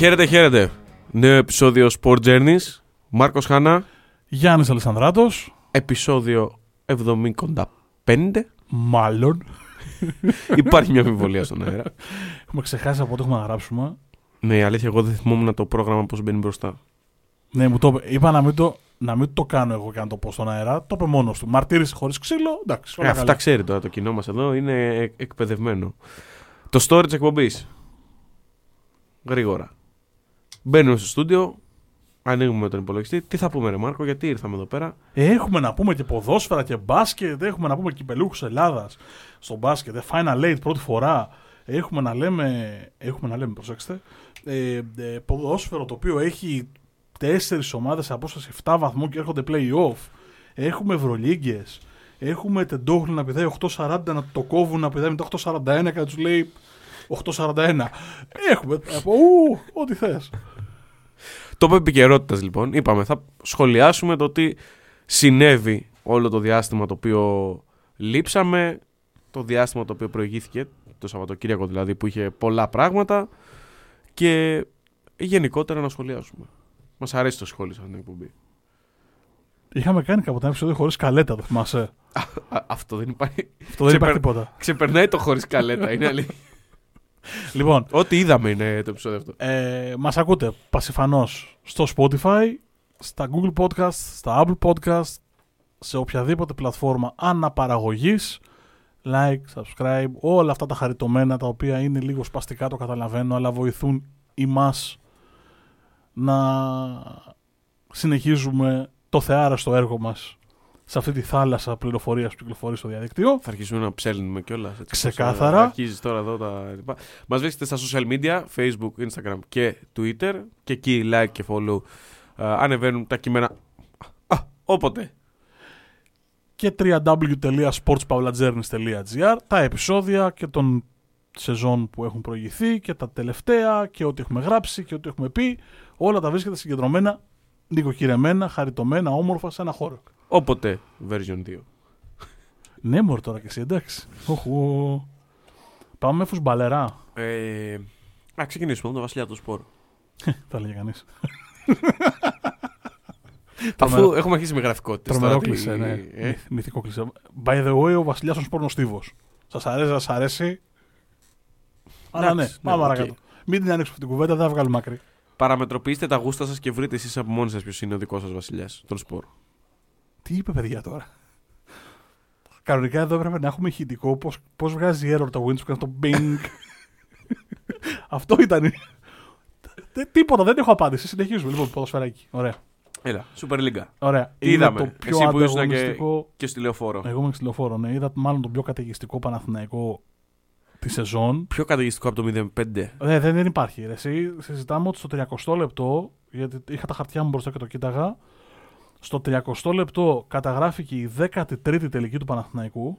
Χαίρετε, χαίρετε. Νέο επεισόδιο Sport Journeys. Μάρκος Χάνα. Γιάννης Αλεσανδράτος. Επεισόδιο 75. Μάλλον. Υπάρχει μια αμφιβολία στον αέρα. Έχουμε ξεχάσει από ό,τι έχουμε να γράψουμε. Ναι, η αλήθεια, εγώ δεν θυμόμουν το πρόγραμμα πώς μπαίνει μπροστά. Ναι, μου το είπε. Είπα να μην το, να μην το κάνω εγώ και να το πω στον αέρα. Το είπε μόνος του. Μαρτύρησε χωρίς ξύλο. Εντάξει, Ε, όλα αυτά καλά. ξέρει τώρα το κοινό μας εδώ, είναι ε- εκπαιδευμένο. Το story της εκπομπής. Γρήγορα. Μπαίνουμε στο στούντιο, ανοίγουμε τον υπολογιστή. Τι θα πούμε, Ρε Μάρκο, γιατί ήρθαμε εδώ πέρα; Έχουμε να πούμε και ποδόσφαιρα και μπάσκετ. Έχουμε να πούμε κυπελούχου Ελλάδας στο μπάσκετ. Ε, Final Eight πρώτη φορά. Έχουμε να λέμε. Έχουμε να λέμε, προσέξτε. Ε, ε, ποδόσφαιρο το οποίο έχει τέσσερις ομάδες σε απόσταση 7 βαθμού και έρχονται play-off. Έχουμε Ευρωλίγκες. Έχουμε Τεντόγλου να πηδάει 8.40 να το κόβουν να πηδάει μετά 8.41 και να τους λέει 8.41. Έχουμε. Από, ου, ό,τι θες. Το επικαιρότητας λοιπόν, είπαμε, θα σχολιάσουμε το τι συνέβη όλο το διάστημα το οποίο λείψαμε, το διάστημα το οποίο προηγήθηκε, το Σαββατοκύριακο δηλαδή που είχε πολλά πράγματα και γενικότερα να σχολιάσουμε. Μας αρέσει το σχόλιο σε αυτήν την εκπομπή. Είχαμε κάνει κάποτε ένα επεισόδιο χωρίς καλέτα, το θυμάσαι; Α, αυτό δεν υπάρχει. Αυτό δεν υπάρχει Ξεπερ- τίποτα. Ξεπερνάει το χωρίς καλέτα, είναι αλήθεια. Λοιπόν, Ό,τι είδαμε είναι το επεισόδιο αυτό. ε, μας ακούτε πασιφανώς στο Spotify, στα Google Podcast, στα Apple Podcast, σε οποιαδήποτε πλατφόρμα αναπαραγωγής, like, subscribe, όλα αυτά τα χαριτωμένα τα οποία είναι λίγο σπαστικά, το καταλαβαίνω, αλλά βοηθούν εμάς να συνεχίζουμε το θεάρεστο έργο μας σε αυτή τη θάλασσα πληροφορίας που κυκλοφορεί στο διαδίκτυο. Θα αρχίσουμε να ψέλνουμε κιόλας. Ξεκάθαρα. Αρχίζεις τώρα εδώ τα λοιπά. Μας βρίσκεται στα social media, Facebook, Instagram και Twitter. Και εκεί like και follow α, ανεβαίνουν τα κείμενα. Α, όποτε. και www.sportspavlagernis.gr τα επεισόδια και των σεζόν που έχουν προηγηθεί και τα τελευταία και ό,τι έχουμε γράψει και ό,τι έχουμε πει όλα τα βρίσκεται συγκεντρωμένα, νοικοκυρεμένα, χαριτωμένα, όμορφα σε ένα χώρο. Όποτε version 2. Ναι μωρέ τώρα και εσύ εντάξει. Οχου. Πάμε με φουσμπαλερά, Ε, α ξεκινήσουμε με τον Βασιλιά του Σπόρ. θα έλεγε κανείς. Αφού Τρομερό- έχουμε αρχίσει με γραφικότητες. Τρομερό κλισέ, ναι. Ε, Μυθ- Μυθικό κλισέ. By the way, ο Βασιλιάς των σπορ είναι ο στίβος. Σας αρέσει, σας αρέσει. Αλλά ναι, Εντάξει, ναι, πάμε οκ. παρακάτω. Μην την ανοίξω αυτή την κουβέντα, δεν θα βγάλουμε άκρη. παραμετροποιήστε τα γούστα σας και βρείτε εσείς από μόνοι σας ποιος είναι ο δικός σας Βασιλιάς, των σπορ. Τι είπε, παιδιά, τώρα; Κανονικά εδώ έπρεπε να έχουμε ηχητικό πώς, πώς βγάζει error το Windows που κάνει το bing. Αυτό ήταν. η- Τε- Τίποτα, δεν έχω απάντηση. Συνεχίζουμε. Λοιπόν, ποδοσφαιράκι. Ωραία. Έλα, Super League. Ωραία. Τι Είδα είδαμε, το πιο εσύ που ήσουν και- ανταγωνιστικό. Και στη λεωφόρο. Εγώ ήμουν στη λεωφόρο, ναι. Είδα μάλλον τον πιο καταιγιστικό Παναθηναϊκό τη σεζόν. Πιο καταιγιστικό από το 0-5. Ε, δεν, δεν υπάρχει. Ρε. Εσύ, συζητάμε ότι στο 30 λεπτό, γιατί είχα τα χαρτιά μου μπροστά και το κοίταγα, στο 30 λεπτό καταγράφηκε η 13η τελική του Παναθηναϊκού,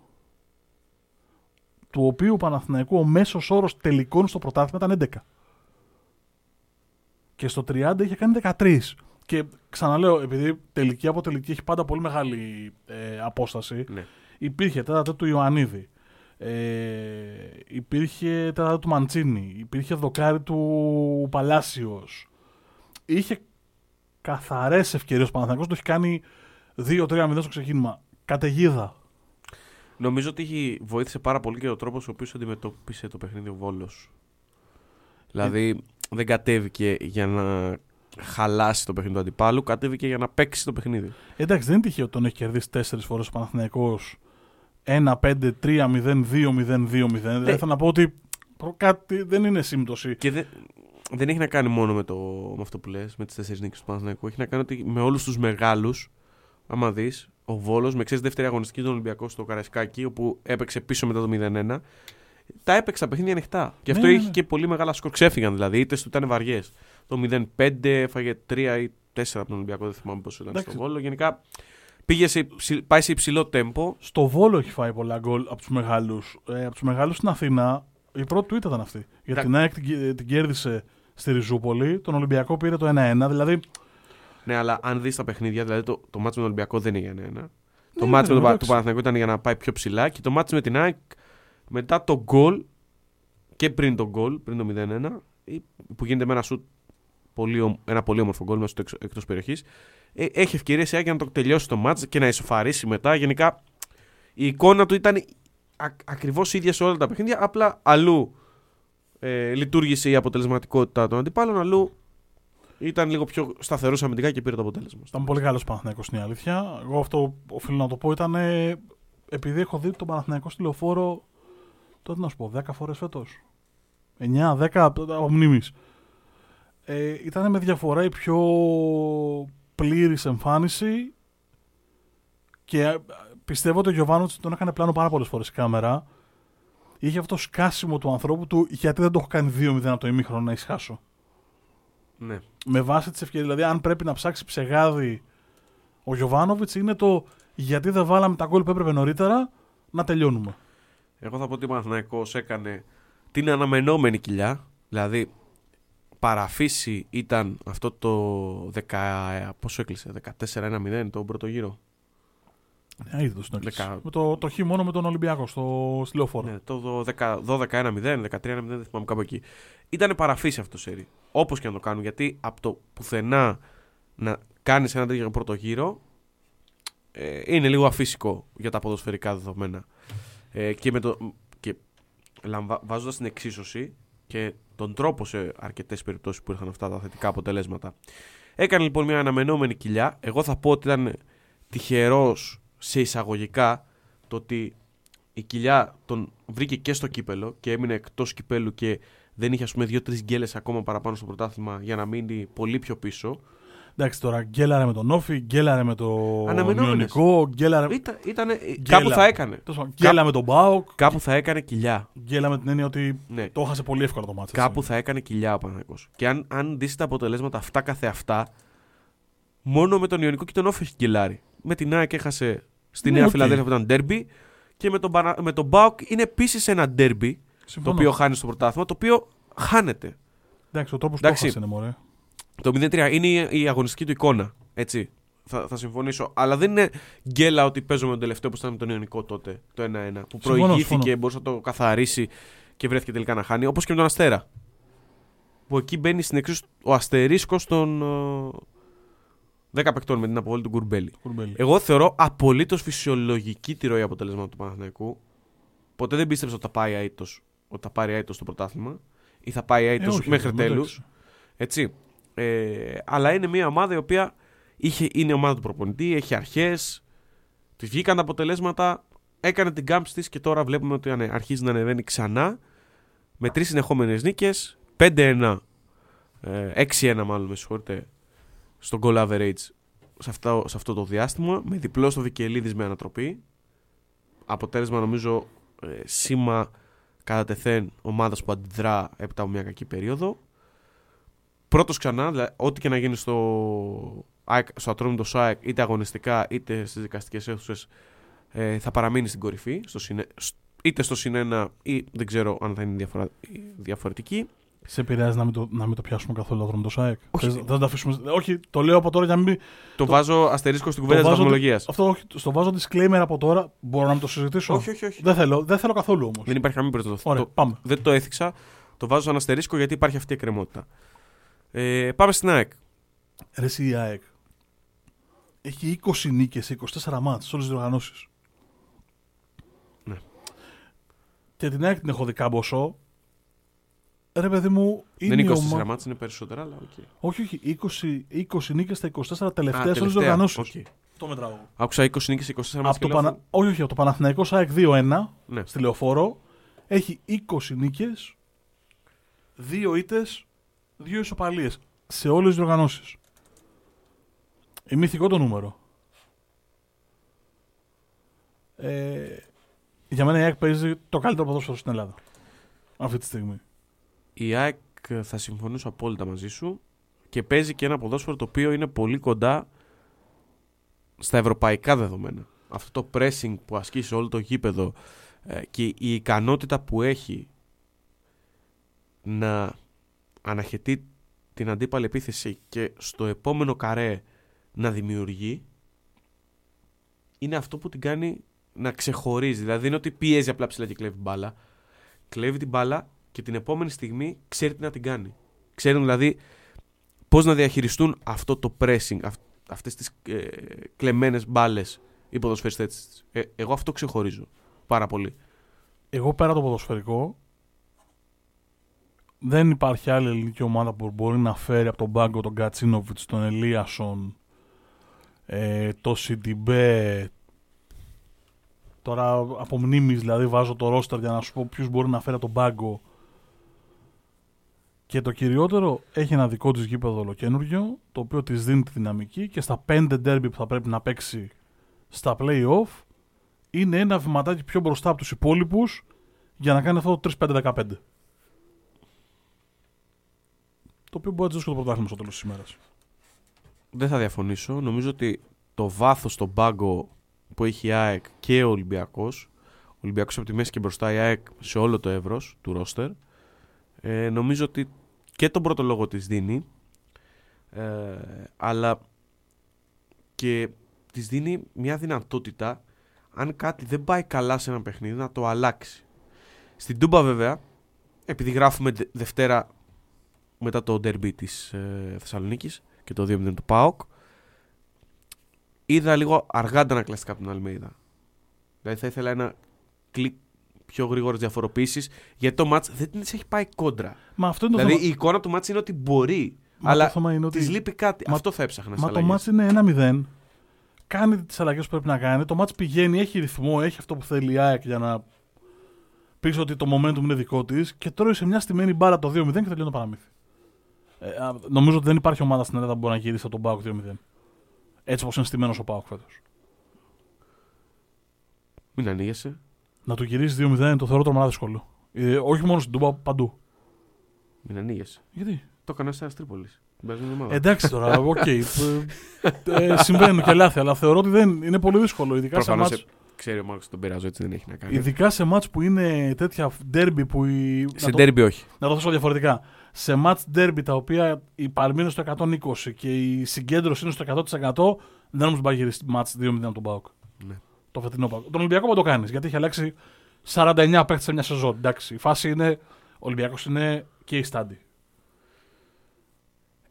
του οποίου ο Παναθηναϊκού ο μέσος όρος τελικών στο πρωτάθλημα ήταν 11. Και στο 30 είχε κάνει 13. Και ξαναλέω, επειδή τελική από τελική έχει πάντα πολύ μεγάλη ε, απόσταση, Ναι. υπήρχε τέταρτα του Ιωαννίδη. Ε, υπήρχε τέταρτα του Μαντσίνη. Υπήρχε δοκάρι του Παλάσιος. Είχε καθαρές ευκαιρίες ο Παναθηναϊκός. Το έχει κάνει 2-3-0 στο ξεκίνημα. Καταιγίδα. Νομίζω ότι έχει βοήθησε πάρα πολύ και ο τρόπος ο οποίος αντιμετώπισε το παιχνίδι ο Βόλος. Δηλαδή δεν κατέβηκε για να χαλάσει το παιχνίδι του αντιπάλου, κατέβηκε για να παίξει το παιχνίδι. Εντάξει, δεν είναι τυχαίο ότι τον έχει κερδίσει τέσσερις φορές ο Παναθηναϊκός 1-5-3-0-2-0-2-0. Δηλαδή θέλω να πω ότι προ- κάτι δεν είναι σύμπτωση. Και δεν, δεν έχει να κάνει μόνο με, το, με αυτό που λες, με τις τέσσερις νίκες του Παναθηναϊκού. Έχει να κάνει ότι με όλους τους μεγάλους, άμα δεις, ο Βόλος με ξέρεις δεύτερη αγωνιστική τον Ολυμπιακό στο Καραϊσκάκι, όπου έπαιξε πίσω μετά το 0-1, τα έπαιξε τα παιχνίδια ανοιχτά. Και Ναι, αυτό ναι, είχε ναι. και πολύ μεγάλα σκορ. Ξέφυγαν δηλαδή, είτε του ήταν βαριές. Το 0-5 έφαγε 3 ή 4 από τον Ολυμπιακό, δεν θυμάμαι πόσο ήταν Εντάξει. στο Βόλο. Γενικά πήγε σε, υψη- πάει σε υψηλό τέμπο. Στο Βόλο έχει φάει πολλά γκολ από τους μεγάλους. Ε, από τους μεγάλους στην Αθήνα, η πρώτη του ήταν αυτή. Για Εντάξει. την ΑΕΚ την, κε- την κέρδισε στη Ριζούπολη, τον Ολυμπιακό πήρε το 1-1. Δηλαδή. Ναι, αλλά αν δεις τα παιχνίδια, δηλαδή το, το μάτσο με τον Ολυμπιακό δεν είναι για ένα. Το Ναι, μάτς με ναι, τον Πα- εντάξει. του Παναθηναϊκού ήταν για να πάει πιο ψηλά και το μάτς με την ΑΕΚ μετά το γκολ και πριν το γκολ, πριν το 0-1, ή- που γίνεται με ένα σουτ πολύ, ένα πολύ όμορφο γκολ μέσα στο εκτός περιοχής. Ε, έχει ευκαιρίες για να το τελειώσει το μάτς και να ισοφαρίσει μετά. Γενικά η εικόνα του ήταν ακριβώς ίδια σε όλα τα παιχνίδια. Απλά αλλού ε, λειτουργήσε η αποτελεσματικότητα των αντιπάλων, αλλού ήταν λίγο πιο σταθερός αμυντικά και πήρε το αποτέλεσμα. Ήταν πολύ καλός Παναθηναϊκός στην αλήθεια. Εγώ αυτό οφείλω να το πω ήταν επειδή έχω δει τον Παναθηναϊκό στη λεωφόρο. Τότε να σου πω, 10 φορές φέτος. 9, 10 από μνήμης. Ε, ήταν με διαφορά η πιο πλήρης εμφάνιση και ε, πιστεύω ότι ο Γιωβάνο τον έκανε πλάνο πάρα πολλές φορές η κάμερα. Είχε αυτό το σκάσιμο του ανθρώπου του γιατί δεν το έχω κάνει 2-0 από το ημίχρονο να ησυχάσω. Ναι. Με βάση τις ευκαιρίες. Δηλαδή, αν πρέπει να ψάξει ψεγάδι ο Γιωβάνοβιτς, είναι το γιατί δεν βάλαμε τα γκολ που έπρεπε νωρίτερα να τελειώνουμε. Εγώ θα πω ότι ο Παναθηναϊκός έκανε την αναμενόμενη κοιλιά. Δηλαδή, παραφύση ήταν αυτό το 10, πόσο έκλεισε, 14-1-0 το πρώτο γύρο; Ναι, είδες το Δεκα... Με το, το μόνο με τον Ολυμπιακό στο Λεωφόρο. Ναι, το 12-1-0, 13-1-0, δεν θυμάμαι κάπου εκεί. Ήταν παραφύση αυτό το σερί. Όπως και να το κάνουν, γιατί από το πουθενά να κάνεις ένα τέτοιο πρώτο γύρο ε, είναι λίγο αφύσικο για τα ποδοσφαιρικά δεδομένα. Ε, και, με το, και βάζοντας την εξίσωση και τον τρόπο σε αρκετές περιπτώσεις που ήρθαν αυτά τα θετικά αποτελέσματα. Έκανε λοιπόν μια αναμενόμενη κοιλιά. Εγώ θα πω ότι ήταν τυχερός σε εισαγωγικά το ότι η κοιλιά τον βρήκε και στο κύπελο και έμεινε εκτός κυπέλου και δεν είχε ας πούμε δύο-τρεις γκέλες ακόμα παραπάνω στο πρωτάθλημα για να μείνει πολύ πιο πίσω. Εντάξει τώρα, γκέλαρε με τον Όφη, γκέλαρε με το Μιονικό, γκέλαρε. Ήταν, ήτανε, κάπου θα έκανε. Γκέλα με τον Μπάουκ. Κάπου θα έκανε κοιλιά. Γκέλα με την έννοια ότι ναι. το έχασε πολύ εύκολα το μάτι. Κάπου θα έκανε κοιλιά ο Παναγικός. Και αν, αν δεις τα αποτελέσματα αυτά καθεαυτά, μόνο με τον Ιωνικό και τον Όφη έχει γκελάρει. Με την ΑΕΚ έχασε στη ναι, Νέα okay. Φιλαδέλφια που ήταν ντέρμπι. Και με τον, με τον Μπάουκ είναι επίσης ένα ντέρμπι το οποίο χάνει στο πρωτάθλημα, το οποίο χάνεται. Εντάξει, ο τρόπος που το είναι μωρέ. Το 0-3 είναι η, αγωνιστική του εικόνα. Έτσι. Θα, θα συμφωνήσω. Αλλά δεν είναι γκέλα ότι παίζω με τον τελευταίο που ήταν με τον Ιωνικό τότε, το 1-1. Που προηγήθηκε, μπορούσε να το καθαρίσει και βρέθηκε τελικά να χάνει. Όπως και με τον Αστέρα. Που εκεί μπαίνει στην εξή ο αστερίσκος των 10 παικτών με την αποβολή του Γκουρμπέλη. Εγώ θεωρώ απολύτως φυσιολογική τη ροή αποτελέσματο του Παναθηναϊκού. Ποτέ δεν πίστεψα ότι θα πάει αίτος ότι θα πάρει αίτος στο πρωτάθλημα ή θα πάει αίτος ε, μέχρι τέλους. Έτσι. Ε, αλλά είναι μια ομάδα η οποία είχε, είναι ομάδα του προπονητή, έχει αρχές. Τη βγήκαν τα αποτελέσματα, έκανε την κάμψη της και τώρα βλέπουμε ότι αρχίζει να ανεβαίνει ξανά με τρεις συνεχόμενες νίκες. 5-1, 6-1 μάλλον με συγχωρείτε, στο goal average σε αυτό, σε αυτό το διάστημα. Με διπλό στο Βικελίδης με ανατροπή. Αποτέλεσμα νομίζω ε, σήμα κατά τεθέν ομάδας που αντιδρά έπειτα από μια κακή περίοδο. Πρώτος ξανά, δηλαδή, ό,τι και να γίνει στο, στο ατρόμητο ΣΑΕΚ, είτε αγωνιστικά είτε στις δικαστικές αίθουσες, ε, θα παραμείνει στην κορυφή, στο συνε, είτε στο συνένα ή δεν ξέρω αν θα είναι διαφορα, διαφορετική. Σε επηρεάζει να μην το, να μην το πιάσουμε καθόλου το το ΣΑΕΚ; Όχι. Δεν το αφήσουμε. Όχι, το λέω από τώρα για να μην. Το, το βάζω αστερίσκο στην κουβέντα της βαθμολογίας. Αυτό όχι, στο βάζω disclaimer από τώρα. Μπορώ να μην το συζητήσω. Όχι, όχι, όχι. Δεν θέλω, δεν θέλω καθόλου όμως. Δεν υπάρχει καμία περίπτωση. Δεν το έθιξα. Το βάζω σαν αστερίσκο γιατί υπάρχει αυτή η εκκρεμότητα. Ε, πάμε στην ΑΕΚ. Ρε η ΑΕΚ έχει 20 νίκες σε 24 μάτς σε όλες τις διοργανώσεις. Ναι. Και την ΑΕΚ την έχω δει κάμποσο. Ρε παιδί μου, είναι Δεν είναι 24 ομα... μάτς, είναι περισσότερα, αλλά okay. Όχι, όχι. 20, 20 νίκες στα 24 τελευταία σε όλες τις διοργανώσεις. Okay. Το μετράω. Άκουσα 20 νίκες σε 24 μάτς. Πανα... Όχι, όχι. Από το Παναθηναϊκό ΑΕΚ 2-1 ναι. στη Λεωφόρο έχει 20 νίκες, 2 ήττες, δύο ισοπαλίες σε όλες τις διοργανώσει. Είναι μυθικό το νούμερο. Ε, για μένα η ΑΕΚ παίζει το καλύτερο ποδόσφαιρο στην Ελλάδα. Αυτή τη στιγμή. Η ΑΕΚ θα συμφωνήσω απόλυτα μαζί σου και παίζει και ένα ποδόσφαιρο το οποίο είναι πολύ κοντά στα ευρωπαϊκά δεδομένα. Αυτό το pressing που ασκεί σε όλο το γήπεδο ε, και η ικανότητα που έχει να αναχαιτεί την αντίπαλη επίθεση και στο επόμενο καρέ να δημιουργεί είναι αυτό που την κάνει να ξεχωρίζει. Δηλαδή είναι ότι πιέζει απλά ψηλά και κλέβει μπάλα. Κλέβει την μπάλα και την επόμενη στιγμή ξέρει τι να την κάνει. Ξέρει δηλαδή πώς να διαχειριστούν αυτό το pressing, αυ, αυτές τις ε, κλεμμένες μπάλες οι ποδοσφαιριστές. Ε, εγώ αυτό ξεχωρίζω πάρα πολύ. Εγώ πέρα το ποδοσφαιρικό δεν υπάρχει άλλη ελληνική ομάδα που μπορεί να φέρει από τον πάγκο τον Κατσίνοβιτς, τον Ελίασον, ε, το Σιντιμπέ. Τώρα από μνήμης δηλαδή βάζω το ρόστερ για να σου πω ποιους μπορεί να φέρει από τον πάγκο. Και το κυριότερο έχει ένα δικό της γήπεδο ολοκένουργιο, το οποίο της δίνει τη δυναμική και στα πέντε ντέρμπι που θα πρέπει να παίξει στα play-off είναι ένα βηματάκι πιο μπροστά από τους υπόλοιπους για να κάνει αυτό το 3-5-15. Το οποίο μπορεί να δώσει το πρωτάθλημα στο τέλος της ημέρας. Δεν θα διαφωνήσω. Νομίζω ότι το βάθος στον πάγκο που έχει η ΑΕΚ και ο Ολυμπιακός, ο Ολυμπιακός από τη μέση και μπροστά η ΑΕΚ σε όλο το εύρος του ρόστερ, ε, νομίζω ότι και τον πρώτο λόγο της δίνει, ε, αλλά και της δίνει μια δυνατότητα αν κάτι δεν πάει καλά σε ένα παιχνίδι να το αλλάξει. Στην Τούμπα βέβαια, επειδή γράφουμε Δευτέρα μετά το derby της ε, Θεσσαλονίκης και το 2-0 του ΠΑΟΚ είδα λίγο αργά αντανακλαστικά από την Αλμέιδα. Δηλαδή θα ήθελα ένα κλικ πιο γρήγορες διαφοροποίησεις γιατί το μάτς δεν τη έχει πάει κόντρα. Μα αυτό είναι το δηλαδή θέμα... η εικόνα του μάτς είναι ότι μπορεί. Μα αλλά είναι ότι... της λείπει κάτι. Μα... Αυτό θα έψαχνα. Μα το μάτς είναι 1-0. Κάνει τις αλλαγές που πρέπει να κάνει. Το μάτς πηγαίνει, έχει ρυθμό, έχει αυτό που θέλει η ΑΕΚ για να πεις ότι το momentum είναι δικό της και τρώει σε μια στημένη μπάρα το 2-0 και τελειώνει το παραμύθι. Ε, νομίζω ότι δεν υπάρχει ομάδα στην Ελλάδα που μπορεί να γυρίσει από τον Πάοκ 2-0. Έτσι όπως είναι στημένος ο Πάοκ φέτος. Μην ανοίγεσαι. Να το γυρίσει 2-0 το θεωρώ τρομερά δύσκολο. Ε, όχι μόνο στην Τούμπα, παντού. Μην ανοίγεσαι. Γιατί; Το έκανε ένα Τρίπολη. Εντάξει τώρα, ok. Okay. ε, ε, συμβαίνουν και λάθη, αλλά θεωρώ ότι δεν είναι πολύ δύσκολο. Ειδικά Προφανώς σε μάτς... ξέρει ο Μάρκος τον πειράζω, έτσι δεν έχει να κάνει. Ειδικά σε μάτς που είναι τέτοια ντέρμπι που. Η... Σε ντέρμπι όχι. Να το θέσω διαφορετικά σε ματς ντέρμπι τα οποία οι παλμοί είναι στο 120 και η συγκέντρωση είναι στο 100% δεν νομίζω πάει γυρίσει ματς 2-0 από τον Πάοκ. Ναι. Το φετινό Πάοκ. Τον Ολυμπιακό που το κάνεις γιατί έχει αλλάξει 49 παίχτε σε μια σεζόν. Εντάξει, η φάση είναι. Ο Ολυμπιακός είναι και η στάντη.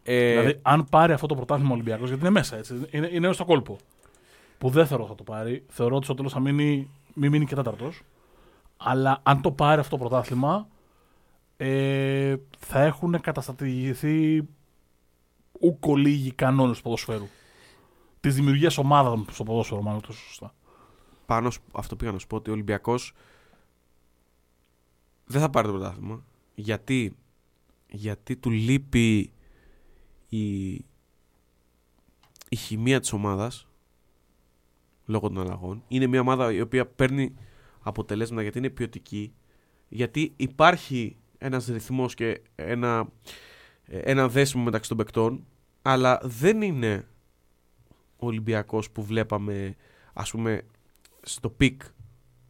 Ε... Δηλαδή, αν πάρει αυτό το πρωτάθλημα ο Ολυμπιακός, γιατί είναι μέσα έτσι, είναι, είναι στο κόλπο. Που δεν θεωρώ θα το πάρει. Θεωρώ ότι στο τέλος θα μείνει, μην μείνει και τέταρτος. Αλλά αν το πάρει αυτό το πρωτάθλημα, ε, θα έχουν καταστατηγηθεί ούκο λίγοι κανόνες του ποδοσφαίρου. Της δημιουργίας ομάδων στο ποδόσφαιρο, μάλλον τόσο σωστά. Πάνω αυτό πήγα να σου πω ότι ο Ολυμπιακός δεν θα πάρει το πρωτάθλημα. Γιατί, γιατί του λείπει η, η χημεία της ομάδας λόγω των αλλαγών. Είναι μια ομάδα η οποία παίρνει αποτελέσματα γιατί είναι ποιοτική. Γιατί υπάρχει ένας ρυθμός και ένα, ένα δέσιμο μεταξύ των παικτών αλλά δεν είναι ο Ολυμπιακός που βλέπαμε ας πούμε στο peak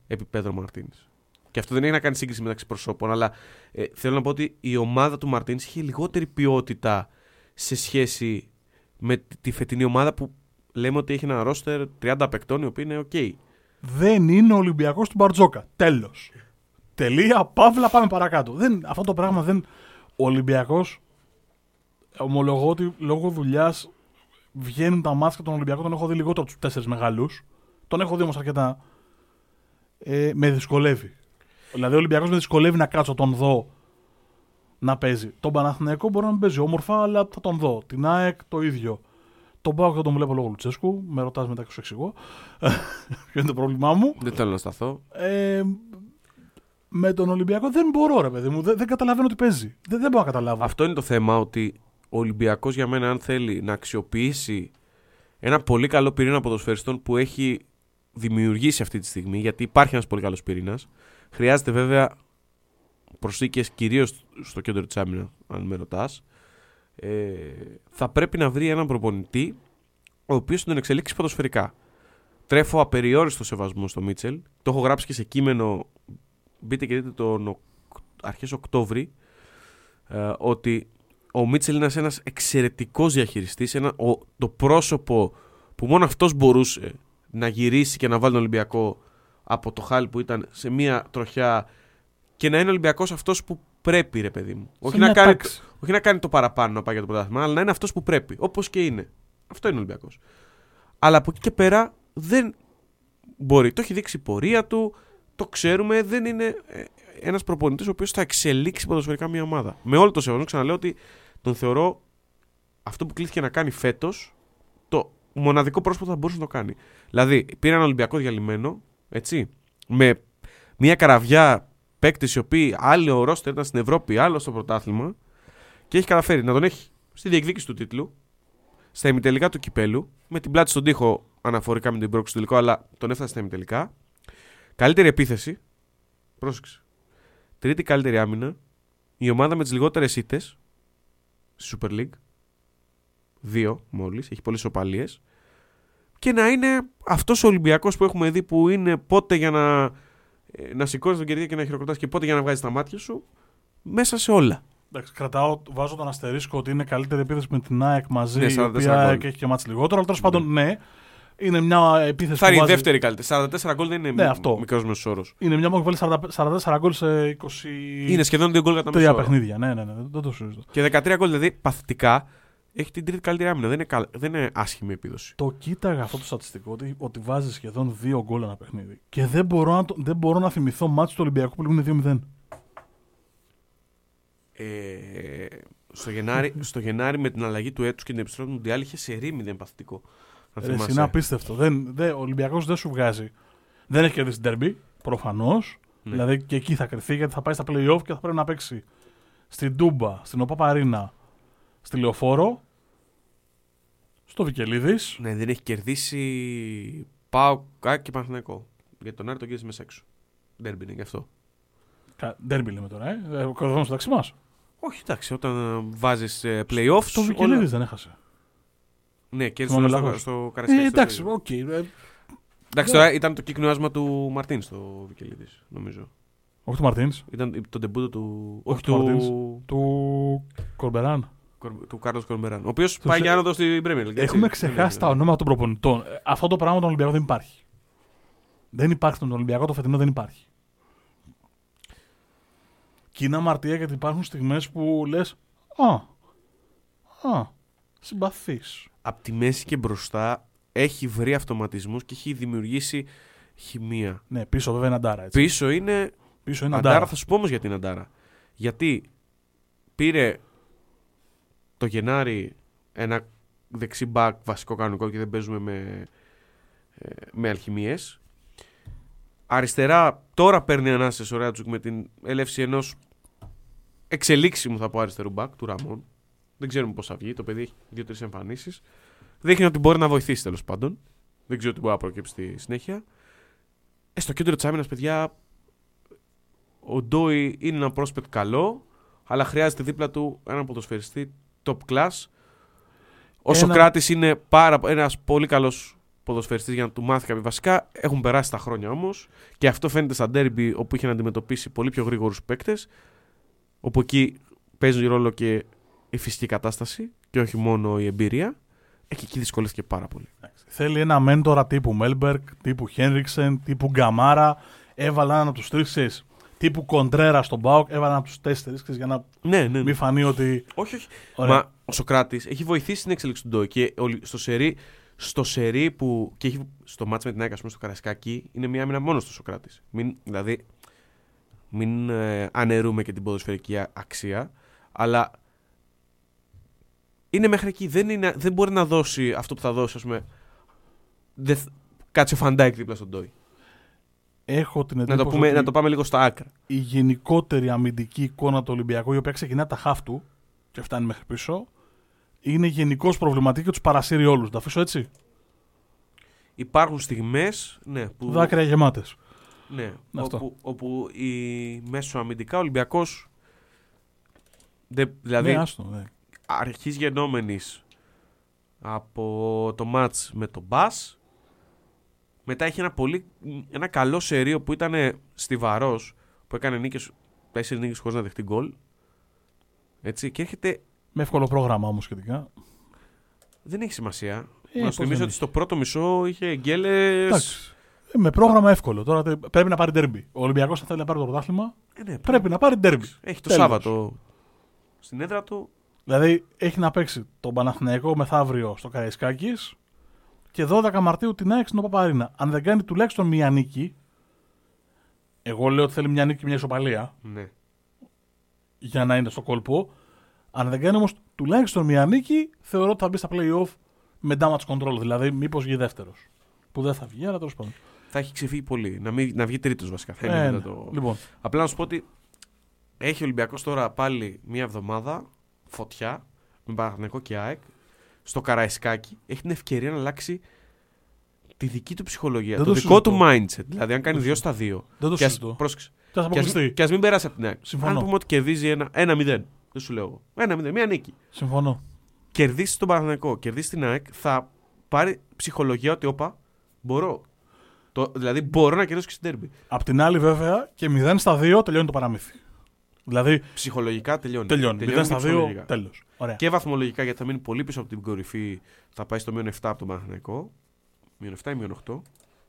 επίπεδο Μαρτίνς. Και αυτό δεν έχει να κάνει σύγκριση μεταξύ προσώπων, αλλά ε, θέλω να πω ότι η ομάδα του Μαρτίνς είχε λιγότερη ποιότητα σε σχέση με τη φετινή ομάδα που λέμε ότι έχει ένα ρόστερ 30 παικτών οι οποίοι είναι ok. Δεν είναι ο Ολυμπιακός του Μπαρτζόκα. Τέλος. Τελεία, παύλα, πάμε παρακάτω. Δεν, αυτό το πράγμα δεν. Ο Ολυμπιακός, ομολογώ ότι λόγω δουλειάς βγαίνουν τα μάτια των Ολυμπιακών. Τον έχω δει λιγότερο από τους τέσσερις μεγάλου. Τον έχω δει όμως αρκετά. Ε, με δυσκολεύει. Δηλαδή, ο Ολυμπιακός με δυσκολεύει να κάτσω τον δω να παίζει. Τον Παναθηναϊκό μπορεί να μην παίζει όμορφα, αλλά θα τον δω. Την ΑΕΚ το ίδιο. Τον πάω και τον βλέπω λόγω Λουτσέσκου. Με ρωτάς μετά και σου εξηγώ. Ποιο είναι το πρόβλημά μου. Δεν θέλω να σταθώ. Ε, με τον Ολυμπιακό δεν μπορώ, ρε παιδί μου. Δεν, δεν καταλαβαίνω τι παίζει. Δεν, δεν μπορώ να καταλάβω. Αυτό είναι το θέμα, ότι ο Ολυμπιακός για μένα, αν θέλει να αξιοποιήσει ένα πολύ καλό πυρήνα ποδοσφαιριστών που έχει δημιουργήσει αυτή τη στιγμή, γιατί υπάρχει ένας πολύ καλός πυρήνας, χρειάζεται βέβαια προσθήκες κυρίως στο κέντρο της άμυνας, αν με ρωτάς. Ε, θα πρέπει να βρει έναν προπονητή ο οποίος τον εξελίξει ποδοσφαιρικά. Τρέφω απεριόριστο σεβασμό στο Μίτσελ. Το έχω γράψει και σε κείμενο μπείτε και δείτε τον αρχές Οκτώβρη ε, ότι ο Μίτσελ είναι ένας εξαιρετικός διαχειριστής, ένα, ο, το πρόσωπο που μόνο αυτός μπορούσε να γυρίσει και να βάλει τον Ολυμπιακό από το χάλι που ήταν σε μια τροχιά και να είναι ο Ολυμπιακός αυτός που πρέπει, ρε παιδί μου. Όχι μια να, κάνει, τάξη. όχι να κάνει το παραπάνω να πάει για το πρωτάθλημα, αλλά να είναι αυτός που πρέπει. Όπως και είναι. Αυτό είναι ο Ολυμπιακός. Αλλά από εκεί και πέρα δεν μπορεί. Το έχει δείξει η πορεία του, το ξέρουμε. Δεν είναι ένας προπονητής ο οποίος θα εξελίξει ποδοσφαιρικά μια ομάδα. Με όλο το σεβασμό, ξαναλέω ότι τον θεωρώ αυτό που κλείθηκε να κάνει φέτος το μοναδικό πρόσωπο που θα μπορούσε να το κάνει. Δηλαδή, πήρε ένα Ολυμπιακό διαλυμένο, έτσι, με μια καραβιά παίκτες οι οποίοι άλλο ο ρόστερ ήταν στην Ευρώπη, άλλο στο πρωτάθλημα και έχει καταφέρει να τον έχει στη διεκδίκηση του τίτλου, στα ημιτελικά του κυπέλου, με την πλάτη στον τοίχο αναφορικά με την πρόκληση του τελικό, αλλά τον έφτασε στα ημιτελικά. Καλύτερη επίθεση. Πρόσεξε. Τρίτη καλύτερη άμυνα. Η ομάδα με τις λιγότερες ήττες στη Super League. Δύο μόλις. Έχει πολλές οπαλίες. Και να είναι αυτός ο Ολυμπιακός που έχουμε δει που είναι πότε για να, ε, να σηκώνεις τον κερδί και να χειροκροτάς και πότε για να βγάζεις τα μάτια σου. Μέσα σε όλα. Εντάξει, κρατάω, βάζω τον αστερίσκο ότι είναι καλύτερη επίθεση με την ΑΕΚ μαζί, Ναι, η 44 οποία γκολ. έχει και μάτς λιγότερο. Αλλά τέλος πάντων, ναι, είναι μια επίθεση Θα που είναι η βάζει... δεύτερη καλύτερη. 44 γκολ δεν είναι Ναι, αυτό. μικρός μέσο όρο. Είναι μια που έχει βάλει 40 44 γκολ σε 20... Είναι σχεδόν 2 γκολ κατά μέσο τρία όρο. παιχνίδια. Ναι, ναι, ναι, δεν το συζητώ. Και 13 γκολ δηλαδή παθητικά έχει την τρίτη καλύτερη άμυνα. Δεν είναι, καλ... δεν είναι άσχημη επίδοση. Το κοίταγα αυτό το στατιστικό ότι, ότι βάζει σχεδόν δύο γκολ ένα παιχνίδι. Και δεν μπορώ να, το- δεν μπορώ να θυμηθώ μάτσο του Ολυμπιακού που λήγουν 2-0. Ε, στο, Γενάρη, στο Γενάρη με την αλλαγή του έτους και την επιστροφή του Μουντιάλ είχε σε ρήμη παθητικό. Αν Ρε, θυμάσαι. Είναι απίστευτο. Δεν, δεν, ο Ολυμπιακός δεν σου βγάζει. Δεν έχει κερδίσει derby, προφανώς. Ναι. Δηλαδή και εκεί θα κρυθεί γιατί θα πάει στα playoff και θα πρέπει να παίξει στην Τούμπα, στην Οπαπαρίνα, στη Λεωφόρο, στο Βικελίδης. Ναι, δεν έχει κερδίσει Πάο Κάκ και Παναθηναϊκό. Για τον Άρη τον κέρδισε μέσα έξω. Ντέρμπι είναι γι' αυτό. Derby λέμε τώρα, ε. ε Κορδόν στο ταξί μας. Όχι, εντάξει, όταν βάζεις playoffs. Στο Βικελίδης δεν έχασε. Ναι, κέρδισε Θυμάμαι στο, λάθος. στο Καρασκάκι. Ε, στο εντάξει, ίδιο. οκ. ε, Εντάξει, τώρα ήταν το κύκνο άσμα του Μαρτίν στο Βικελίδης, νομίζω. όχι του Μαρτίνς, Ήταν το ντεμπούτο του. Όχι Όχι του του. Μαρτίνς. του Κορμπεράν. Κορ- του Κάρλος Κορμπεράν. Ο οποίος Τους πάει σε- για άνοδο στην Premier League. έτσι. Έχουμε Ναι, ξεχάσει ναι, τα ναι. ονόματα των προπονητών. Ε, Αυτό το πράγμα τον Ολυμπιακό δεν υπάρχει. Δεν υπάρχει στον Ολυμπιακό, το φετινό δεν υπάρχει. Και είναι αμαρτία γιατί υπάρχουν στιγμές που λες Α, α, συμπαθείς. Απ' τη μέση και μπροστά έχει βρει αυτοματισμούς και έχει δημιουργήσει χημεία. Ναι, πίσω βέβαια είναι αντάρα. Έτσι. Πίσω είναι Πίσω είναι Αντάρα, αντάρα. θα σου πω όμως γιατί είναι Αντάρα. Γιατί πήρε το Γενάρη ένα δεξί μπακ βασικό κανονικό και δεν παίζουμε με, ε, με αλχημίες. Αριστερά τώρα παίρνει ανάσες ο Ρέατσουκ με την έλευση ενός εξελίξιμου θα πω αριστερού μπακ του Ραμόν. Δεν ξέρουμε πώς θα βγει. Το παιδί έχει δύο-τρεις εμφανίσεις. Δείχνει ότι μπορεί να βοηθήσει τέλος πάντων. Δεν ξέρω τι μπορεί να προκύψει στη συνέχεια. Ε, στο κέντρο της άμυνας, παιδιά, ο Ντόι είναι ένα prospect καλό, αλλά χρειάζεται δίπλα του έναν ποδοσφαιριστή top class. Ο Ένα- Σοκράτης είναι πάρα, ένας πολύ καλός ποδοσφαιριστής για να του μάθει κάποια βασικά. Έχουν περάσει τα χρόνια όμως και αυτό φαίνεται στα ντέρμπι όπου είχε να αντιμετωπίσει πολύ πιο γρήγορους παίκτες όπου εκεί παίζει ρόλο και η φυσική κατάσταση και όχι μόνο η εμπειρία. Ε, και εκεί δυσκολεύτηκε πάρα πολύ. Θέλει ένα μέντορα τύπου Μέλμπερκ, τύπου Χένριξεν, τύπου Γκαμάρα. Έβαλα έναν από τους τρεις τύπου Κοντρέρα στον Μπάουκ. Έβαλα έναν από τους τέσσερις για να Ναι, ναι. ναι. μην φανεί ότι. Όχι, όχι. Ωραία. Μα ο Σοκράτης έχει βοηθήσει την εξέλιξη του Ντόι και ο- στο σερί, στο σερί που. και έχει στο μάτς με την ΑΕΚ, ας πούμε, στο Καρασκάκι, είναι μία άμυνα μόνος στο Σοκράτης. Μην, δηλαδή, μην ε, αναιρούμε και την ποδοσφαιρική α- αξία, αλλά είναι μέχρι εκεί. Δεν, είναι, δεν μπορεί να δώσει αυτό που θα δώσει, ας πούμε. Δεν, θ- κάτσε ο Φαν Ντάικ δίπλα στον Ντόι. Έχω την Να εντύπωση το, πούμε, ότι να το πάμε λίγο στα άκρα. η γενικότερη αμυντική εικόνα του Ολυμπιακού, η οποία ξεκινά τα χάφ του και φτάνει μέχρι πίσω, είναι γενικώς προβληματική και τους παρασύρει όλους. Τα αφήσω έτσι. Υπάρχουν στιγμές ναι, που, Δάκρυα γεμάτες. Ναι, Αυτό. όπου, όπου η μέσω αμυντικά ο Ολυμπιακός δεν- δηλαδή Ναι, άστο, ναι. αρχής γενόμενης από το μάτς με τον Μπας μετά έχει ένα, πολύ, ένα καλό σερίο που ήταν στιβαρός που έκανε νίκες, τέσσερις νίκες χωρίς να δεχτεί γκολ έτσι και έρχεται Με εύκολο πρόγραμμα όμως σχετικά. δεν έχει σημασία Ε, να πώς σου θυμίσω δεν ότι στο πρώτο μισό είχε γκέλες Εντάξει. Ε, Με πρόγραμμα εύκολο. Τώρα τε- πρέπει να πάρει ντέρμπι. Ο Ολυμπιακός, αν θέλει να πάρει το πρωτάθλημα, Ε, ναι, πρέπει να πάρει ντέρμπι. Έχει το Τέλος. Σάββατο στην έδρα του. Δηλαδή έχει να παίξει τον Παναθηναϊκό μεθαύριο στο Καραϊσκάκης και 12 Μαρτίου την ΑΕΚ στην Παπαρίνα. Αν δεν κάνει τουλάχιστον μία νίκη, εγώ λέω ότι θέλει μια νίκη και μια ισοπαλία Ναι. για να είναι στο κόλπο. Αν δεν κάνει όμως τουλάχιστον μία νίκη, θεωρώ ότι θα μπει στα playoff με damage control. Δηλαδή, μήπως βγει δεύτερος. Που δεν θα βγει, αλλά τέλος πάντων. Θα έχει ξεφύγει πολύ. Να, μην, να βγει τρίτος βασικά. Θα είναι Ε, μετά ναι. το... Λοιπόν, Απλά να σου πω ότι έχει ο Ολυμπιακός τώρα πάλι μία εβδομάδα φωτιά με Παναθηναϊκό και ΑΕΚ στο Καραϊσκάκι. Έχει την ευκαιρία να αλλάξει τη δική του ψυχολογία. Δεν το, το δικό του συζητώ. mindset. Δηλαδή, αν κάνει το δύο στα δύο. δεν το Και ας, συζητώ. πρόσεξε, Και θα και ας, αποκλειστεί. και ας μην περάσει από την ΑΕΚ. Συμφωνώ. Αν πούμε ότι κερδίζει ένα, ένα 0. Δεν σου λέω εγώ. Ένα 0, μία νίκη. Συμφωνώ. Κερδίσεις τον Παναθηναϊκό, κερδίσεις την ΑΕΚ, θα πάρει ψυχολογία ότι όπα, μπορώ. Το, δηλαδή, μπορώ να κερδίσω και στην τέρμπι. Απ' την άλλη, βέβαια, και 0 στα 2 τελειώνει το παραμύθι. Δηλαδή, Ψυχολογικά τελειώνει. τελειώνει. 0 και στα 2, ψυχολογικά. τέλος. Ωραία. Και βαθμολογικά γιατί θα μείνει πολύ πίσω από την κορυφή. Θα πάει στο μείον 7 από τον Παναθηναϊκό. Μείον 7 ή μείον 8.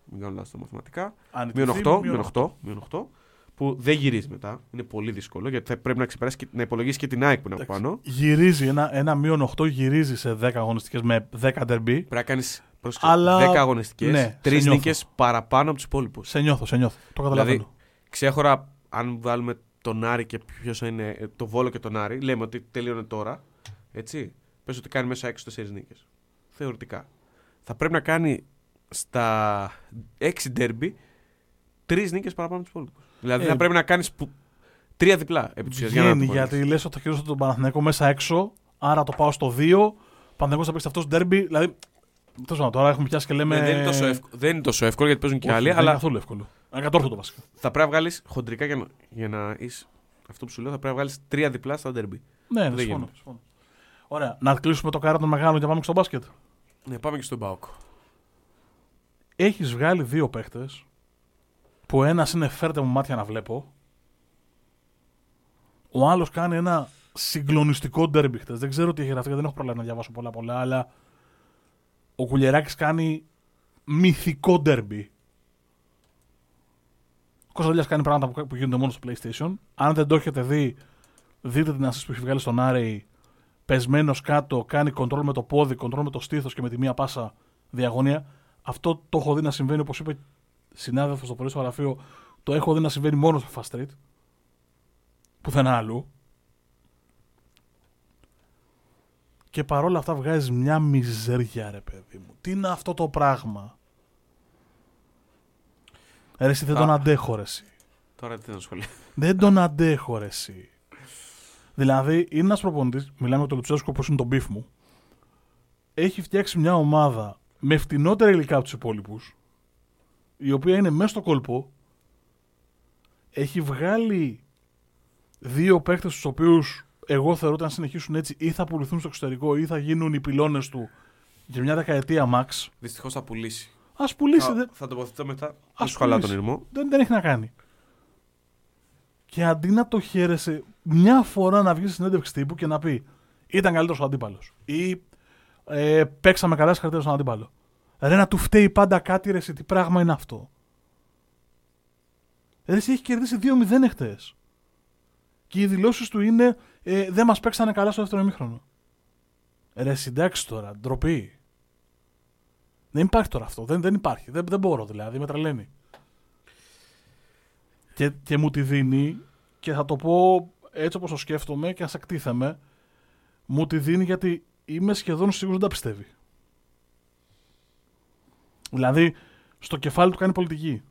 Μην κάνω λάθος τα μαθηματικά. Αν Μείον νικηθεί, 8, μείον μείον 8, μείον 8. Που δεν γυρίζει μετά. Είναι πολύ δύσκολο γιατί θα πρέπει να ξεπεράσει και να υπολογίσει και την ΑΕΚ που είναι από Εντάξει. πάνω. Γυρίζει ένα, ένα μείον 8, γυρίζει σε 10 αγωνιστικές με 10 ντερμπι. Πρέπει να κάνεις Αλλά- 10 αγωνιστικές, ναι, τρεις σε νιώθω. νίκες παραπάνω από τους υπόλοιπους. Σε νιώθω, σε νιώθω. Το καταλαβαίνω. Δηλαδή, ξέχωρα αν βάλουμε τον Άρη και ποιος είναι ε, το Βόλο και τον Άρη, λέμε ότι τελείωνε τώρα. Έτσι. Πες ότι κάνει μέσα 6-4 νίκες. Θεωρητικά. Θα πρέπει να κάνει στα 6 ντέρμπι τρεις νίκες παραπάνω από τους υπόλοιπους. Δηλαδή Ε, θα πρέπει να κάνεις τρία διπλά επί της ουσίας, για να Βγαίνει το βάλεις. γιατί λες ότι θα κερδίσω τον Παναθηναϊκό μέσα έξω, άρα το πάω στο 2. Παναθηναϊκός θα παίξει αυτός ντερμπι. Δηλαδή, τέλος πάντων, τώρα έχουμε πιάσει και λέμε. Ναι, δεν, είναι τόσο εύκολο, δεν είναι τόσο εύκολο γιατί παίζουν και Όχι, άλλοι, δεν είναι αλλά καθόλου εύκολο. Ακατόρθωτο βασικά. θα πρέπει να βγάλεις χοντρικά για να, για να είσαι αυτό που σου λέω, θα πρέπει να βγάλεις τρία διπλά στα ντέρμπι. Ναι, ναι, Δεν συμφωνώ, γίνεται. συμφωνώ. Ωραία. Να κλείσουμε το κάρα των μεγάλων και να πάμε και στο μπάσκετ. Ναι, πάμε και στον Μπάουκ. Έχεις βγάλει δύο παίχτες που ένας είναι φέρτε μου μάτια να βλέπω. Ο άλλος κάνει ένα συγκλονιστικό ντέρμπι χτες. Δεν ξέρω τι έχει γραφτεί, γιατί δεν έχω προλάβει να διαβάσω πολλά πολλά, αλλά ο Κουλιεράκης κάνει μυθικό ντέρμπι. Ο Κωνσταντέλιας κάνει πράγματα που, που γίνονται μόνο στο PlayStation. Αν δεν το έχετε δει, δείτε την assist που έχει βγάλει στον Άρεϊ. Πεσμένος κάτω, κάνει control με το πόδι, control με το στήθος και με τη μία πάσα διαγωνία. Αυτό το έχω δει να συμβαίνει, όπως είπε συνάδελφος στο πρωί στο γραφείο, το έχω δει να συμβαίνει μόνο στο Fast Street. Πουθενά αλλού. Και παρόλα αυτά βγάζεις μια μιζέρια, ρε παιδί μου. Τι είναι αυτό το πράγμα; Ρε, εσύ δεν Α. τον αντέχω, ρε, εσύ. Τώρα τι να σχολιάσω. Δεν τον αντέχω, ρε, εσύ. Δηλαδή, είναι ένας προπονητής, μιλάμε με τον Λουτσέσκο, όπου είναι το beef μου. Έχει φτιάξει μια ομάδα με φτηνότερα υλικά από τους υπόλοιπους, η οποία είναι μέσα στο κόλπο. Έχει βγάλει δύο παίκτες, τους οποίους εγώ θεωρώ ότι αν συνεχίσουν έτσι ή θα πουληθούν στο εξωτερικό ή θα γίνουν οι πυλώνες του για μια δεκαετία max. Δυστυχώς θα πουλήσει. Α πουλήσει. θα, δεν- θα τοποθετηθώ μετά. Ας Δεν σου χαλάω τον πουλήσει. ήρμο. δεν, δεν έχει να κάνει. Και αντί να το χαίρεσαι, μια φορά να βγεις στη συνέντευξη τύπου και να πει Ήταν καλύτερος ο αντίπαλος. Ή ε, παίξαμε καλά συγχαρητήρια στον αντίπαλο. Ρε να του φταίει πάντα κάτι, ρε, εσύ, τι πράγμα είναι αυτό. Ρε, εσύ έχει κερδίσει 2-0 εχθές. Και οι δηλώσεις του είναι ε, Δεν μας παίξανε καλά στο δεύτερο ημίχρονο. Ρε, συντάξει τώρα, ντροπή. Δεν υπάρχει τώρα αυτό. Δεν, δεν υπάρχει. Δεν, δεν μπορώ δηλαδή. Με τρελαίνει. Και, και μου τη δίνει και θα το πω έτσι όπως το σκέφτομαι και ας εκτίθεμαι μου τη δίνει γιατί είμαι σχεδόν σίγουρος δεν τα πιστεύει. Δηλαδή στο κεφάλι του κάνει πολιτική.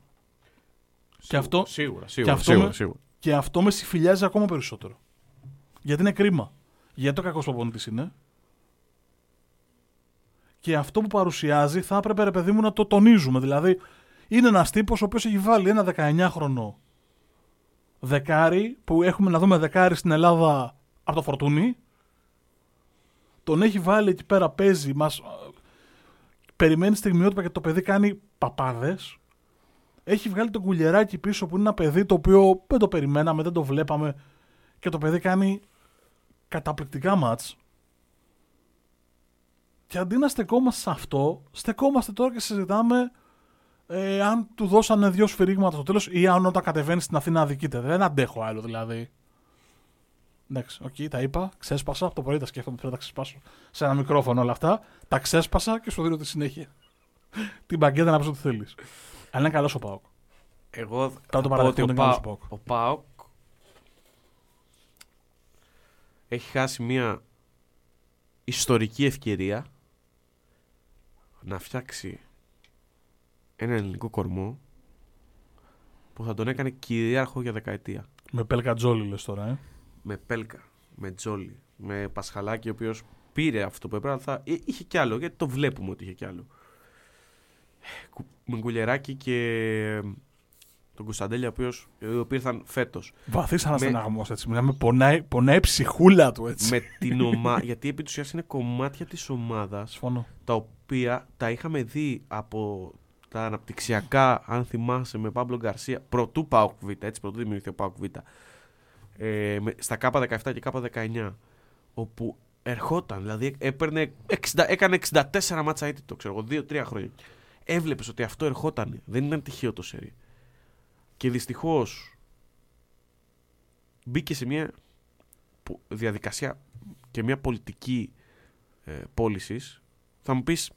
Και αυτό- Σίγουρα, και σίγουρα. αυτό σίγουρα, με- σίγουρα. Και αυτό με συμφιλιάζει ακόμα περισσότερο. Γιατί είναι κρίμα. Γιατί το κακός προπονητής είναι. Και αυτό που παρουσιάζει θα έπρεπε ρε παιδί μου να το τονίζουμε. Δηλαδή είναι ένας τύπος ο οποίος έχει βάλει ένα 19χρονο δεκάρι που έχουμε να δούμε δεκάρι στην Ελλάδα από το φορτούνι. Τον έχει βάλει εκεί πέρα, παίζει, μας, περιμένει στιγμιότυπα και το παιδί κάνει παπάδες. Έχει βγάλει τον κουλιεράκι πίσω που είναι ένα παιδί το οποίο δεν το περιμέναμε, δεν το βλέπαμε και το παιδί κάνει καταπληκτικά μάτς. Και αντί να στεκόμαστε σε αυτό, στεκόμαστε τώρα και συζητάμε ε, αν του δώσανε δύο σφυρίγματα στο τέλος ή αν όταν κατεβαίνει στην Αθήνα αδικείται. Δεν αντέχω άλλο δηλαδή. Εντάξει, οκ, τα είπα, ξέσπασα. Από το πρωί τα σκέφτομαι πρέπει να τα ξεσπάσω σε ένα μικρόφωνο όλα αυτά. Τα ξέσπασα και σου δίνω τη συνέχεια. Την μπαγκέτα να πει ό,τι θέλεις. Αλλά είναι καλός ο Πάοκ. Εγώ το θα πω παραδεχτώ ότι ο, ότι είναι καλός Πα... ο Πάοκ. ο Πάοκ έχει χάσει μια ιστορική ευκαιρία να φτιάξει ένα ελληνικό κορμό που θα τον έκανε κυρίαρχο για δεκαετία. Με πέλκα τζόλι λες τώρα, ε. Με Πέλκα, με Τζόλι, με Πασχαλάκη, ο οποίος πήρε αυτό που έπρεπε, αλλά θα... ε, είχε κι άλλο, γιατί το βλέπουμε ότι είχε κι άλλο. Κου- Με Γκουλεράκη και τον Κωνσταντέλια, ο οποίος, οι οποίοι ήρθαν φέτος. Βαθύ αναστεναγμό έτσι. Μιλάμε, πονάει, πονάει η ψυχούλα του έτσι. με την ομάδα. γιατί επί της ουσίας είναι κομμάτια της ομάδας Συμφωνώ. τα οποία τα είχαμε δει από τα αναπτυξιακά, αν θυμάσαι, με Παύλο Γκαρσία, πρωτού Πάουκ Β, έτσι, πρωτού δημιουργηθεί ο Πάουκ Β, ε, με- στα K17 και K19, όπου ερχόταν, δηλαδή έπαιρνε 60, έκανε 64 μάτσα αίτητο, ξέρω εγώ, 2-3 χρόνια. Έβλεπες ότι αυτό ερχόταν, δεν ήταν τυχαίο το σερί. Και δυστυχώς μπήκε σε μια πο- διαδικασία και μια πολιτική ε, πώλησης. Θα μου πεις,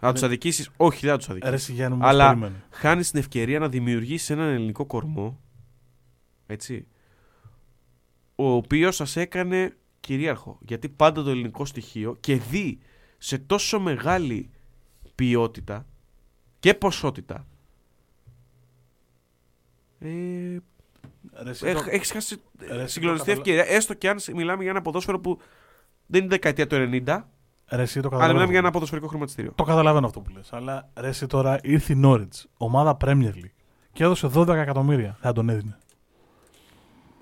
θα τους Ναι. αδικήσεις, όχι δεν θα τους αδικήσεις. Ρε Σιγιάννη μου, Αλλά- Αλλά... περίμενε. Χάνεις την ευκαιρία να δημιουργήσεις έναν ελληνικό κορμό, έτσι, ο οποίος σας έκανε κυρίαρχο. Γιατί πάντα το ελληνικό στοιχείο και δει σε τόσο μεγάλη ποιότητα και ποσότητα ε, Ρε, εσύ έχ- το- έχεις χάσει Ρε, εσύ το συγκλονιστή καταλα- ευκαιρία. Έστω και αν σ- μιλάμε για ένα ποδόσφαιρο που δεν είναι δεκαετία του 90, ρε, εσύ το αλλά καταλαβαίνω. μιλάμε για ένα ποδοσφαιρικό χρηματιστήριο. Το καταλαβαίνω αυτό που λες. Αλλά ρε, εσύ τώρα ήρθε η Νόριτ, ομάδα Premier League, και έδωσε 12 εκατομμύρια. Θα τον έδινε.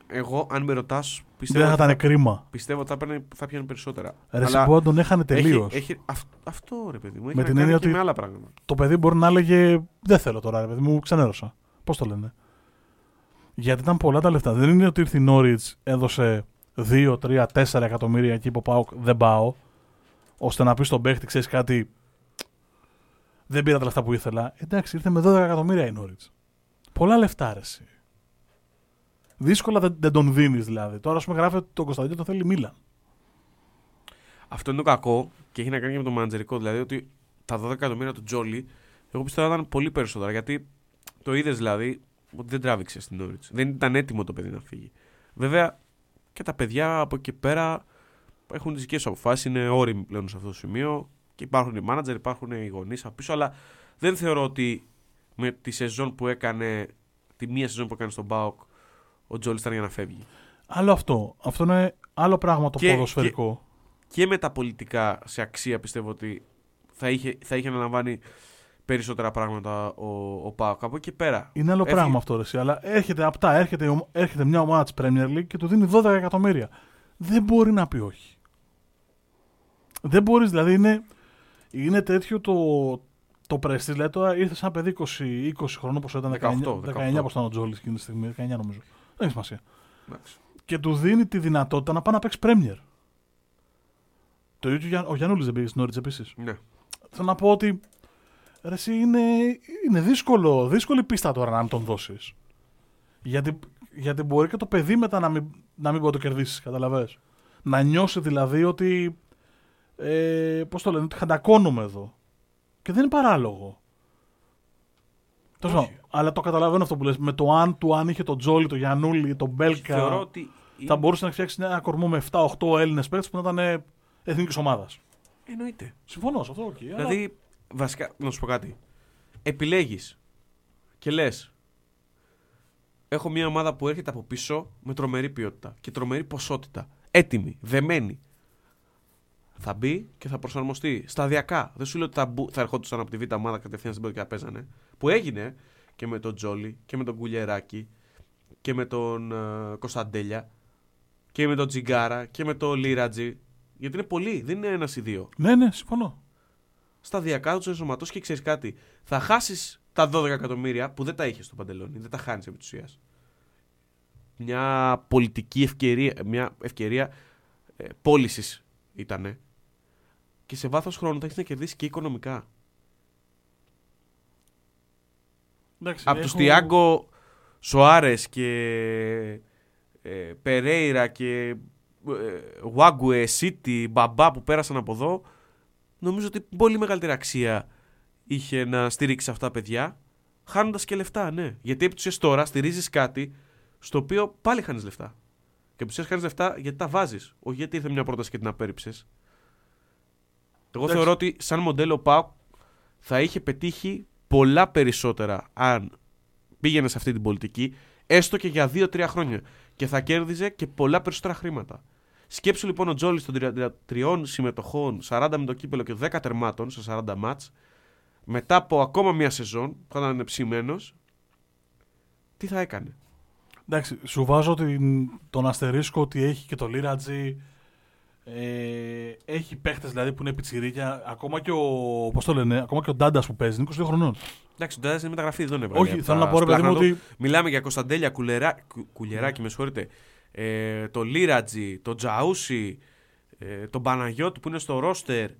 Εγώ, αν με ρωτάς, Δεν πιστεύω, θα ότι ήταν θα, κρίμα. πιστεύω ότι θα, παίρνει- θα πιάνει περισσότερα. Ρε, εσύ Αλλά που τον έχανε τελείως. Έχει, έχει, αυ- αυτό ρε παιδί μου. Έχει Με να την κάνει έννοια και ότι- με άλλα πράγματα. Το παιδί μπορεί να έλεγε Δεν θέλω τώρα, ρε παιδί μου, ξενέρωσα. Πώς το λένε; Γιατί ήταν πολλά τα λεφτά. Δεν είναι ότι ήρθε η Νόριτ, έδωσε 2, 3, 4 εκατομμύρια εκεί που πάω, δεν πάω. ώστε να πει στον παίχτη, ξέρεις κάτι. Δεν πήρα τα λεφτά που ήθελα. Εντάξει, ήρθε με 12 εκατομμύρια η Νόριτ. Πολλά λεφτά, ρε, εσύ. Δύσκολα δεν, δεν τον δίνεις δηλαδή. Τώρα, ας πούμε, γράφει ότι τον Κωνσταντίνο τον θέλει η Μίλαν. Αυτό είναι το κακό και έχει να κάνει και με το μαντζερικό. Δηλαδή ότι τα 12 εκατομμύρια του Τζόλι, εγώ πιστεύω ήταν πολύ περισσότερα. Γιατί το είδες δηλαδή ότι δεν τράβηξε στην Όριτ. Δεν ήταν έτοιμο το παιδί να φύγει. Βέβαια και τα παιδιά από εκεί πέρα έχουν τις δικές τους αποφάσεις. Είναι όριμοι πλέον σε αυτό το σημείο. Και υπάρχουν οι μάνατζερ, υπάρχουν οι γονείς από πίσω. Αλλά δεν θεωρώ ότι με τη σεζόν που έκανε, τη μία σεζόν που έκανε στον Μπάουκ, ο Τζόλις ήταν για να φεύγει. Άλλο αυτό. Αυτό είναι άλλο πράγμα το Και- ποδοσφαιρικό. και με τα πολιτικά σε αξία πιστεύω ότι θα είχε, θα είχε αναλαμβάνει περισσότερα πράγματα ο, ο Πάοκ. Από εκεί πέρα. Είναι άλλο Έφυγε. πράγμα αυτό, ρε, εσύ, αλλά έρχεται απτά, έρχεται, η ομα- έρχεται μια ομάδα της Premier League και του δίνει 12 εκατομμύρια. Δεν μπορεί να πει όχι. Δεν μπορείς, δηλαδή είναι, είναι τέτοιο το, το prestige. Δηλαδή τώρα ήρθε σαν παιδί 20, 20 χρονών, όπω ήταν 19, 18, 19 όπω ήταν ο Τζόλης εκείνη τη στιγμή, 19 νομίζω. Δεν έχει σημασία. Εντάξει. Και του δίνει τη δυνατότητα να πάει να παίξει Premier. Το ίδιο Γιά- ο Γιάννουλης δεν πήγε στην Όριτ επίσης. Ναι. Θέλω να πω ότι ρε, εσύ είναι, είναι δύσκολο, δύσκολη πίστα τώρα να μην τον δώσεις. Γιατί, γιατί μπορεί και το παιδί μετά να μην, να μην μπορεί να το κερδίσεις, καταλαβες. Να νιώσει δηλαδή ότι. Ε, Πώς το λένε, ότι χαντακώνουμε εδώ. Και δεν είναι παράλογο. Τέλος Όχι. πάντων, αλλά το καταλαβαίνω αυτό που λες. Με το αν του, αν είχε τον Τζόλη, τον Γιανούλη, τον Μπέλκα. Θεωρώ ότι. Θα είναι- μπορούσε να φτιάξει ένα κορμό με 7-8 Έλληνες παίκτες που να ήταν εθνικής ομάδας. Εννοείται. Συμφωνώ σε αυτό, οκ. αλλά- Δηλαδή, βασικά, να σου πω κάτι. Επιλέγεις και λες. Έχω μια ομάδα που έρχεται από πίσω με τρομερή ποιότητα και τρομερή ποσότητα. Έτοιμη, δεμένη. Θα μπει και θα προσαρμοστεί σταδιακά. Δεν σου λέω ότι θα, μπου- θα ερχόντουσαν από τη β' ομάδα κατευθείαν στην πρώτη και θα παίζανε. Που έγινε και με τον Τζόλι και με τον Κουλιεράκη και με τον ε, Κωνσταντέλια και με τον Τζιγκάρα και με τον Λίρατζι. Γιατί είναι πολλοί, δεν είναι ένας ή δύο Ναι, ναι, συμφωνώ. Σταδιακά τους ενσωματώσεις και ξέρεις κάτι. Θα χάσεις τα 12 εκατομμύρια που δεν τα είχες στο παντελόνι. Δεν τα χάνεις επί της ουσίας. Μια πολιτική ευκαιρία, μια ευκαιρία ε, πώλησης ήταν. Και σε βάθος χρόνου θα έχεις να κερδίσεις και οικονομικά. Εντάξει, Από τους έχω- Τιάγκο Σοάρες και ε, Περέιρα και ε, Βάγκουε, Σίτι, Μπαμπά που πέρασαν από εδώ, νομίζω ότι πολύ μεγαλύτερη αξία είχε να στηρίξει αυτά τα παιδιά, χάνοντας και λεφτά, ναι. Γιατί επί της ουσίας τώρα στηρίζεις κάτι στο οποίο πάλι χάνεις λεφτά. Και επί της ουσίας χάνεις λεφτά γιατί τα βάζεις, όχι γιατί ήρθε μια πρόταση και την απέρριψες. Εγώ Εντάξει. θεωρώ ότι σαν μοντέλο ο ΠΑΟΚ θα είχε πετύχει πολλά περισσότερα αν πήγαινε σε αυτή την πολιτική, έστω και για 2-3 χρόνια. Και θα κέρδιζε και πολλά περισσότερα χρήματα. Σκέψου λοιπόν ο Τζόλι των 33 συμμετοχών, 40 με το κύπελο και 10 τερμάτων σε 40 μάτς, μετά από ακόμα μία σεζόν που θα ήταν ψημένος, τι θα έκανε; Εντάξει, σου βάζω την, τον αστερίσκο ότι έχει και το Λίρατζι. Ε, έχει παίχτες δηλαδή που είναι πιτσιρίκια. Ακόμα και ο, πώς το λένε, ακόμα και ο Ντάντας που παίζει είναι 22 χρονών. Εντάξει, τον είναι μεταγραφή, δεν έβαλε. Όχι, από θέλω τα να πω ρε παιδί μου σπλάχνα του. ότι. Μιλάμε για Κωνσταντέλια, Κουλερά, Κου- Κουλιεράκη, με συγχωρείτε, ε, το Λίρατζι, το Τζαούσι, ε, τον Παναγιώτη που είναι στο ρόστερ,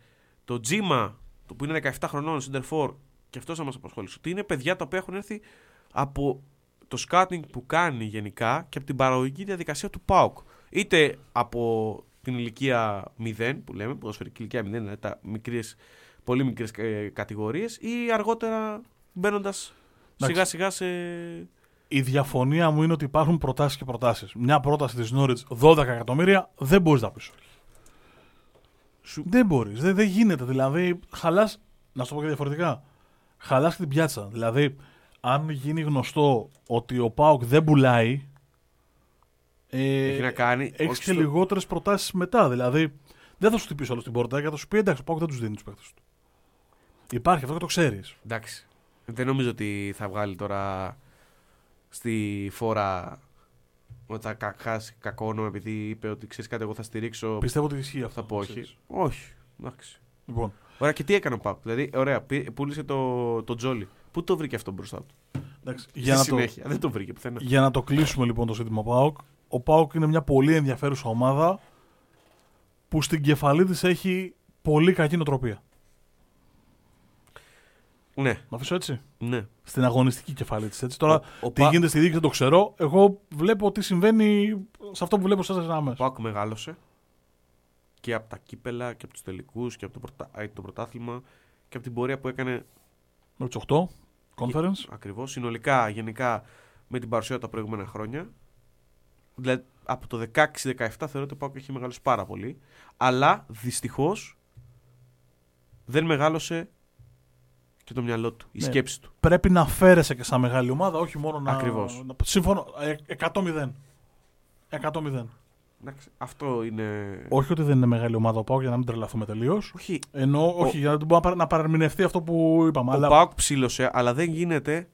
το Τζίμα, το που είναι 17 χρονών, Σιντερφόρ, και αυτός θα μας απασχολήσει. Ότι είναι παιδιά τα οποία έχουν έρθει από το σκάτινγκ που κάνει γενικά και από την παραγωγική διαδικασία του ΠΑΟΚ. Είτε από την ηλικία 0 που λέμε, ποδοσφαιρική ηλικία 0, δηλαδή τα μικρές, πολύ μικρές ε, κατηγορίες ή αργότερα μπαίνοντας σιγά σιγά σε... Η διαφωνία μου είναι ότι υπάρχουν προτάσεις και προτάσεις. Μια πρόταση της Νόριτ 12 εκατομμύρια δεν μπορείς να πεις όχι. Σου- Δεν μπορείς. Δεν, δεν γίνεται. Δηλαδή, χαλάς. Να σου το πω και διαφορετικά. Χαλάς και την πιάτσα. Δηλαδή, αν γίνει γνωστό ότι ο Πάοκ δεν πουλάει. Ε, Έχει να κάνει. Έχεις όχι και στο- λιγότερες προτάσεις μετά. Δηλαδή, δεν θα σου χτυπήσει όλο την πόρτα και θα σου πει εντάξει, ο Πάοκ δεν τους δίνει τους παίχτε του. Υπάρχει αυτό και το ξέρεις. Εντάξει. Δεν νομίζω ότι θα βγάλει τώρα στη φόρα ότι θα κα- χάσει κακό όνομα επειδή είπε ότι ξέρεις κάτι, εγώ θα στηρίξω. Πιστεύω ότι ισχύει αυτό. Θα πω όχι. ξέρεις. Όχι. Εντάξει. Λοιπόν, Ωραία, και τι έκανε ο Πάκ. Δηλαδή, ωραία, πή- πούλησε το, το Τζόλι. Πού το βρήκε αυτό μπροστά του; εντάξει, Για για, να το, συνέχεια. Δεν το βρήκε πουθενά. για να το κλείσουμε λοιπόν το ζήτημα Πάοκ. Ο Πάοκ είναι μια πολύ ενδιαφέρουσα ομάδα που στην κεφαλή της έχει πολύ κακή νοοτροπία. Ναι, Να αφήσω έτσι; ναι. Στην αγωνιστική κεφαλή της. Έτσι. Τώρα, Ο- ο τι Πα- γίνεται στη δίκη δεν το ξέρω. Εγώ βλέπω τι συμβαίνει σε αυτό που βλέπω σε εσάς Ο γραμμές. Πάκ μεγάλωσε και από τα κύπελα και από τους τελικούς και από το, πρωτα... ε, το πρωτάθλημα και από την πορεία που έκανε Με τους 8, conference. Ακριβώς. Συνολικά, γενικά, με την παρουσία του τα προηγούμενα χρόνια. Δηλαδή, από το 16-17 θεωρώ ότι ο Πάουκ έχει μεγαλώσει πάρα πολύ. Αλλά δυστυχώς δεν μεγάλωσε και το μυαλό του, η Ναι. σκέψη του. Πρέπει να φέρεσαι και σαν μεγάλη ομάδα, όχι μόνο να... Ακριβώς. να- Σύμφωνο, ε, 100-0. 100-0. Εντάξει, αυτό είναι. Όχι ότι δεν είναι μεγάλη ομάδα ο Πάοκ για να μην τρελαθούμε τελείως. Όχι. Ενώ, όχι, για να δεν μπορεί να παρα- να παραμηνευτεί αυτό που είπαμε. Ο αλλά Πάουκ ψήλωσε, αλλά δεν γίνεται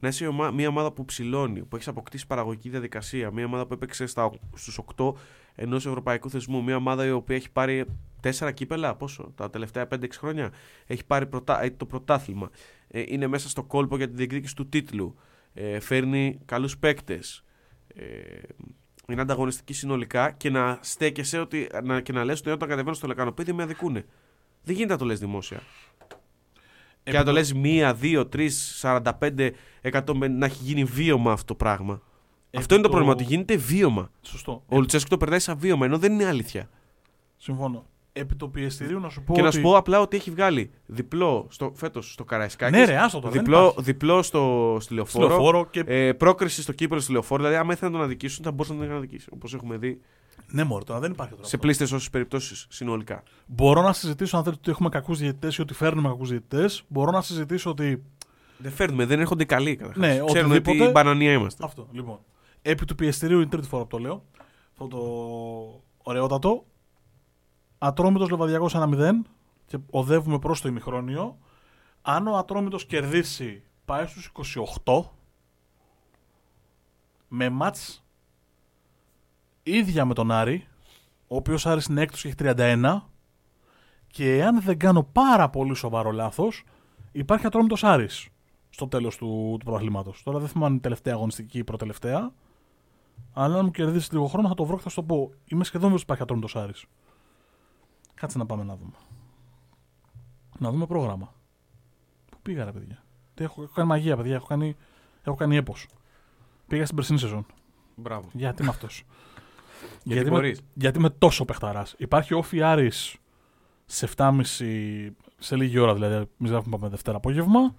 να είσαι ομα- μια ομάδα που ψηλώνει, που έχεις αποκτήσει παραγωγική διαδικασία, μια ομάδα που έπαιξε στους 8 ενός ευρωπαϊκού θεσμού, μια ομάδα η οποία έχει πάρει 4 κύπελα, πόσο, τα τελευταία 5-6 χρόνια. Έχει πάρει πρωτά- ε, το πρωτάθλημα. Ε, είναι μέσα στο κόλπο για τη διεκδίκηση του τίτλου. Ε, φέρνει καλούς παίκτες. Ε, είναι ανταγωνιστική συνολικά και να στέκεσαι ότι, να, και να λες ότι όταν κατεβαίνω στο λεκανοπέδι με αδικούνε. Δεν γίνεται να το λες δημόσια. Και να το λες μία, δύο, τρεις, 45 εκατό να έχει γίνει βίωμα αυτό το πράγμα. Αυτό είναι το πρόβλημα, ότι γίνεται βίωμα. Σωστό. Ο Λουτσέσκου το περνάει σαν βίωμα, ενώ δεν είναι αλήθεια. Συμφωνώ. Επί το πιεστηρίου να σου πω. και να ότι... σου πω απλά ότι έχει βγάλει διπλό στο, φέτος στο Καραϊσκάκης. Ναι, ρε, άστο τώρα. δεν διπλό, υπάρχει. διπλό στο, στη λεωφόρο. Λεωφόρο και. Ε, πρόκριση στο κύπελο στη λεωφόρο. Δηλαδή, άμα ήθελαν να τον αδικήσουν, θα μπορούσαν να τον αδικήσουν. Όπως έχουμε δει Ναι, μωρέ, τώρα δεν υπάρχει τώρα. σε αυτό. πλήστες όσες περιπτώσεις συνολικά. Μπορώ να συζητήσω αν θέλετε ότι έχουμε κακούς διαιτητές ή ότι φέρνουμε κακούς διαιτητές. Μπορώ να συζητήσω ότι. Δεν φέρνουμε, δεν έρχονται καλοί καταρχάς. Ναι, Ξέρουν οτιδήποτε. ότι μπανανία είμαστε. Αυτό, λοιπόν. Επί του πιεστηρίου είναι η τρίτη φορά που το λέω. Αυτό το ωραιότατο. Ατρόμητος Λεβαδιακός 1-0 και οδεύουμε προς το ημιχρόνιο. Αν ο Ατρόμητος κερδίσει πάει στους 28 με μάτς ίδια με τον Άρη ο οποίος Άρης είναι έκτος και έχει 31 και αν δεν κάνω πάρα πολύ σοβαρό λάθος υπάρχει Ατρόμητος Άρης στο τέλος του, του πρωταθλήματος. Τώρα δεν θυμάμαι αν είναι η τελευταία αγωνιστική ή η προτελευταία αλλά αν μου κερδίσεις λίγο χρόνο θα το βρω και θα σου το πω. Είμαι σχεδόν βέβαιος ότι υπάρχει Ατρόμητος Άρης. Κάτσε να πάμε να δούμε. Να δούμε πρόγραμμα. Πού πήγα ρε παιδιά; Τι έχω, έχω κάνει μαγεία, παιδιά. Έχω κάνει, έχω κάνει έπος. Πήγα στην περσινή σεζόν. Μπράβο. Γιατί είμαι αυτός; Γιατί είμαι, μπορείς. γιατί είμαι τόσο παιχταράς. Υπάρχει όφη Άρης σε 7.30 σε λίγη ώρα δηλαδή. Εμεί γράφουμε πάμε Δευτέρα απόγευμα.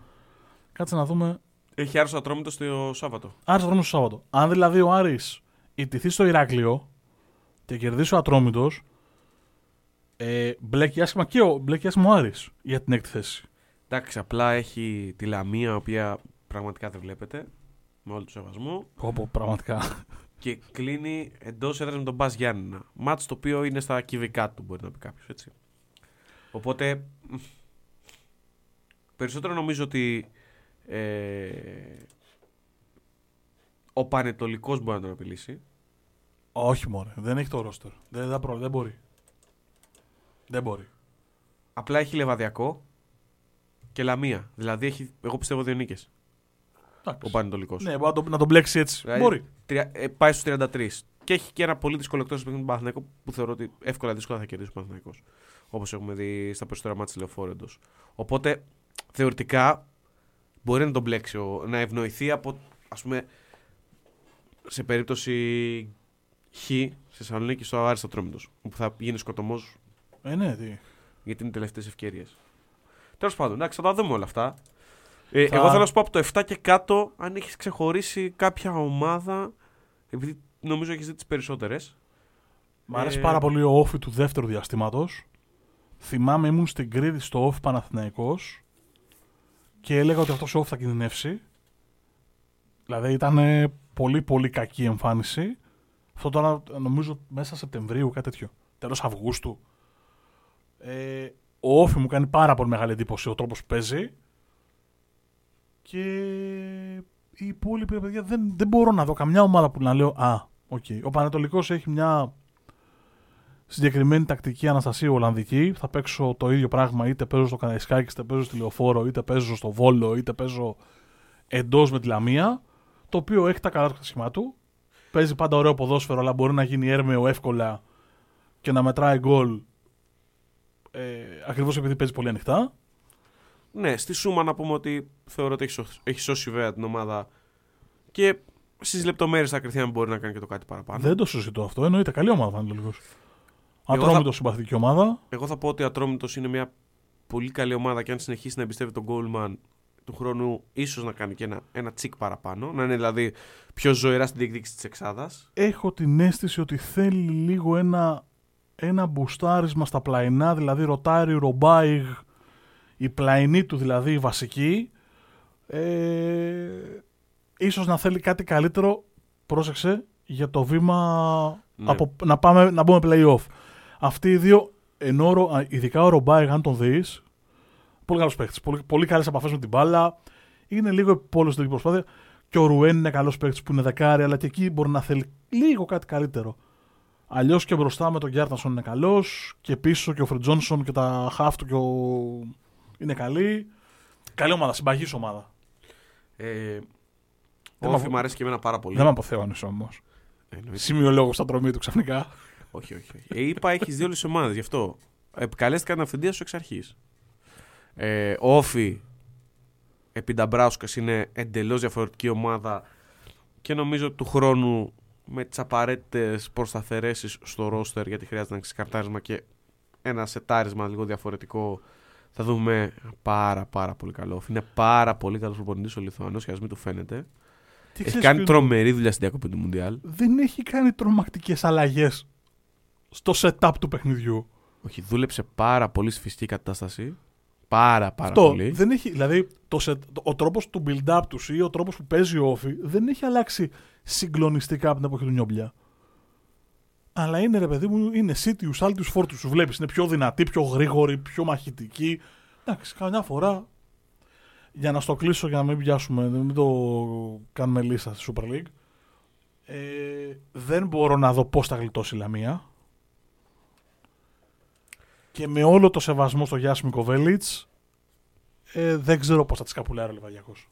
Κάτσε να δούμε. Έχει άρρωστο ατρόμητος στο Σάββατο. Άρης θα δούμε στο Σάββατο. Αν δηλαδή ο Άρης ιτηθεί στο Ηράκλειο και κερδίσει ο Ατρόμητος, ε, μπλέκει άσχημα και ο, μπλέκει άσχημα ο Άρης για την έκτη θέση. Εντάξει, απλά έχει τη Λαμία, η οποία πραγματικά δεν βλέπετε. Με όλο το σεβασμό. Όπω πραγματικά. Και κλείνει εντός έδρας με τον Μπα Γιάννηνα. Μάτς το οποίο είναι στα κυβικά του, μπορεί να πει κάποιος έτσι. Οπότε. μ, Περισσότερο νομίζω ότι. Ε, ο Πανετολικός μπορεί να τον απειλήσει. Όχι μόνο. Δεν έχει το ρόστερ. Δεν, δεν, προ- δεν μπορεί. Δεν μπορεί. Απλά έχει λεβαδιακό και λαμία. Δηλαδή έχει, εγώ πιστεύω, δύο νίκες. Εντάξει. Ο Πανετολικός. Ναι, μπορεί να το, να τον μπλέξει έτσι. Δηλαδή, Μπορεί. τρια- ε, πάει στους 33. Και έχει και ένα πολύ δύσκολο εκτός παιχνίδι του Παναθηναϊκού που θεωρώ ότι εύκολα δύσκολα θα κερδίσει ο Παναθηναϊκός. Όπως έχουμε δει στα περισσότερα μάτια λεωφόρου εντός. Οπότε θεωρητικά μπορεί να τον μπλέξει, ο- να ευνοηθεί από ας πούμε σε περίπτωση Χ στη Θεσσαλονίκη στο Άριστο Τρόμητο. Που θα γίνει σκοτωμός Ε, ναι, τι. γιατί είναι οι τελευταίες ευκαιρίες. Τέλος πάντων, εντάξει, θα τα δούμε όλα αυτά. Ε, Θα- Εγώ θέλω να σου πω από το 7 και κάτω, αν έχεις ξεχωρίσει κάποια ομάδα. Επειδή νομίζω έχεις δει τις περισσότερες. Μ' αρέσει Ε, πάρα πολύ ο όφη του δεύτερου διαστήματος. Θυμάμαι ήμουν στην Κρήτη στο όφη Παναθηναϊκός και έλεγα ότι αυτό ο όφη θα κινδυνεύσει. Δηλαδή ήταν ε, πολύ πολύ κακή εμφάνιση. Αυτό τώρα νομίζω μέσα Σεπτεμβρίου, κάτι τέτοιο. Τέλος Αυγούστου. Ε, ο ΟΦΗ μου κάνει πάρα πολύ μεγάλη εντύπωση ο τρόπος που παίζει. Και οι υπόλοιποι ρε παιδιά δεν, δεν μπορώ να δω καμιά ομάδα που να λέω Α, οκ. Ο Πανετολικός έχει μια συγκεκριμένη τακτική Αναστασίου Ολλανδική. Θα παίξω το ίδιο πράγμα είτε παίζω στο Καραϊσκάκη, είτε παίζω στη Λεωφόρο, είτε παίζω στο Βόλο, είτε παίζω εντός με τη Λαμία. Το οποίο έχει τα καλά του σχήμα του. Παίζει πάντα ωραίο ποδόσφαιρο, αλλά μπορεί να γίνει έρμεο εύκολα και να μετράει γκολ ε, ακριβώς επειδή παίζει πολύ ανοιχτά. Ναι, στη Σούμα να πούμε ότι θεωρώ ότι έχει, σω- έχει σώσει βέβαια την ομάδα και στις λεπτομέρειες θα κρυθεί αν μπορεί να κάνει και το κάτι παραπάνω. Δεν το συζητώ αυτό. Εννοείται καλή ομάδα, Πανετολικό. Εγώ Ατρόμητο θα- συμπαθητική ομάδα. Εγώ θα πω ότι ο Ατρόμητος είναι μια πολύ καλή ομάδα και αν συνεχίσει να εμπιστεύει τον Goldman του χρόνου, ίσως να κάνει και ένα, ένα τσικ παραπάνω. Να είναι δηλαδή πιο ζωηρά στην διεκδίκηση της Εξάδας. έχω την αίσθηση ότι θέλει λίγο ένα, ένα μπουστάρισμα στα πλαϊνά, δηλαδή ρωτάρι, ρομπάιγ, η πλαϊνή του δηλαδή η βασική. Ε, ίσως να θέλει κάτι καλύτερο, πρόσεξε, για το βήμα Ναι. από, να, πάμε, να μπούμε play-off. Αυτοί οι δύο, ενώ, ρο- α, ειδικά ο Ρομπάιγ, αν τον δεις, πολύ καλός παίχτης, πολύ, πολύ καλές επαφές με την μπάλα, είναι λίγο επίπολο στην τελική προσπάθεια. Και ο Ρουέν είναι καλός παίκτης που είναι δεκάρι, αλλά και εκεί μπορεί να θέλει λίγο κάτι καλύτερο. Αλλιώς και μπροστά με τον Γιάρτανσον είναι καλός, και πίσω και ο Φρετζόνσον και τα χαφ του και ο... είναι καλή. Καλή ομάδα, συμπαγής ομάδα. Ε, Δεν Όφη μ' μου αρέσει και εμένα πάρα πολύ. Δεν με αποθέωνε όμως. Εννοείται. Σημειολόγο στα τρομή του ξαφνικά. Όχι, όχι. όχι. Ε, είπα έχεις δύο όλες ομάδες γι' αυτό. Επικαλέστηκα την αυθεντία σου εξ αρχής. Ε, Όφη επί Νταμπράουσκα είναι εντελώς διαφορετική ομάδα και νομίζω του χρόνου με τις απαραίτητες προσταθερέσεις στο ρόστερ γιατί χρειάζεται να ξεκαρτάρισμα και ένα σετάρισμα λίγο διαφορετικό. Θα δούμε πάρα πάρα πολύ καλό. Όφη. Είναι πάρα πολύ καλός προπονητής ο Λιθουανός και ας μην του φαίνεται. Τι Έχει ξέρεις κάνει ποιο- τρομερή δουλειά στην διακοπή του Μουντιάλ. Δεν έχει κάνει τρομακτικές αλλαγές στο setup του παιχνιδιού. Όχι, δούλεψε πάρα πολύ στη φυσική κατάσταση. Πάρα πάρα Αυτό πολύ. δεν έχει, δηλαδή το set, το- ο τρόπος του build-up τους ή ο τρόπος που παίζει ο Όφη δεν έχει αλλάξει συγκλονιστικά από την εποχή του Νιόμπλια. Αλλά είναι ρε παιδί μου, είναι σίτιου, άλτιου φόρτου. Του βλέπεις, είναι πιο δυνατή, πιο γρήγορη, πιο μαχητική. Εντάξει, καμιά φορά. Για να στο κλείσω, για να μην πιάσουμε, μην το κάνουμε λίστα στη Super League. Ε, δεν μπορώ να δω πώς θα γλιτώσει η Λαμία. Και με όλο το σεβασμό στο Γιάσιμι Κοβέλιτς, ε, δεν ξέρω πώς θα τη καπουλάρει ο Λεβαδιακός.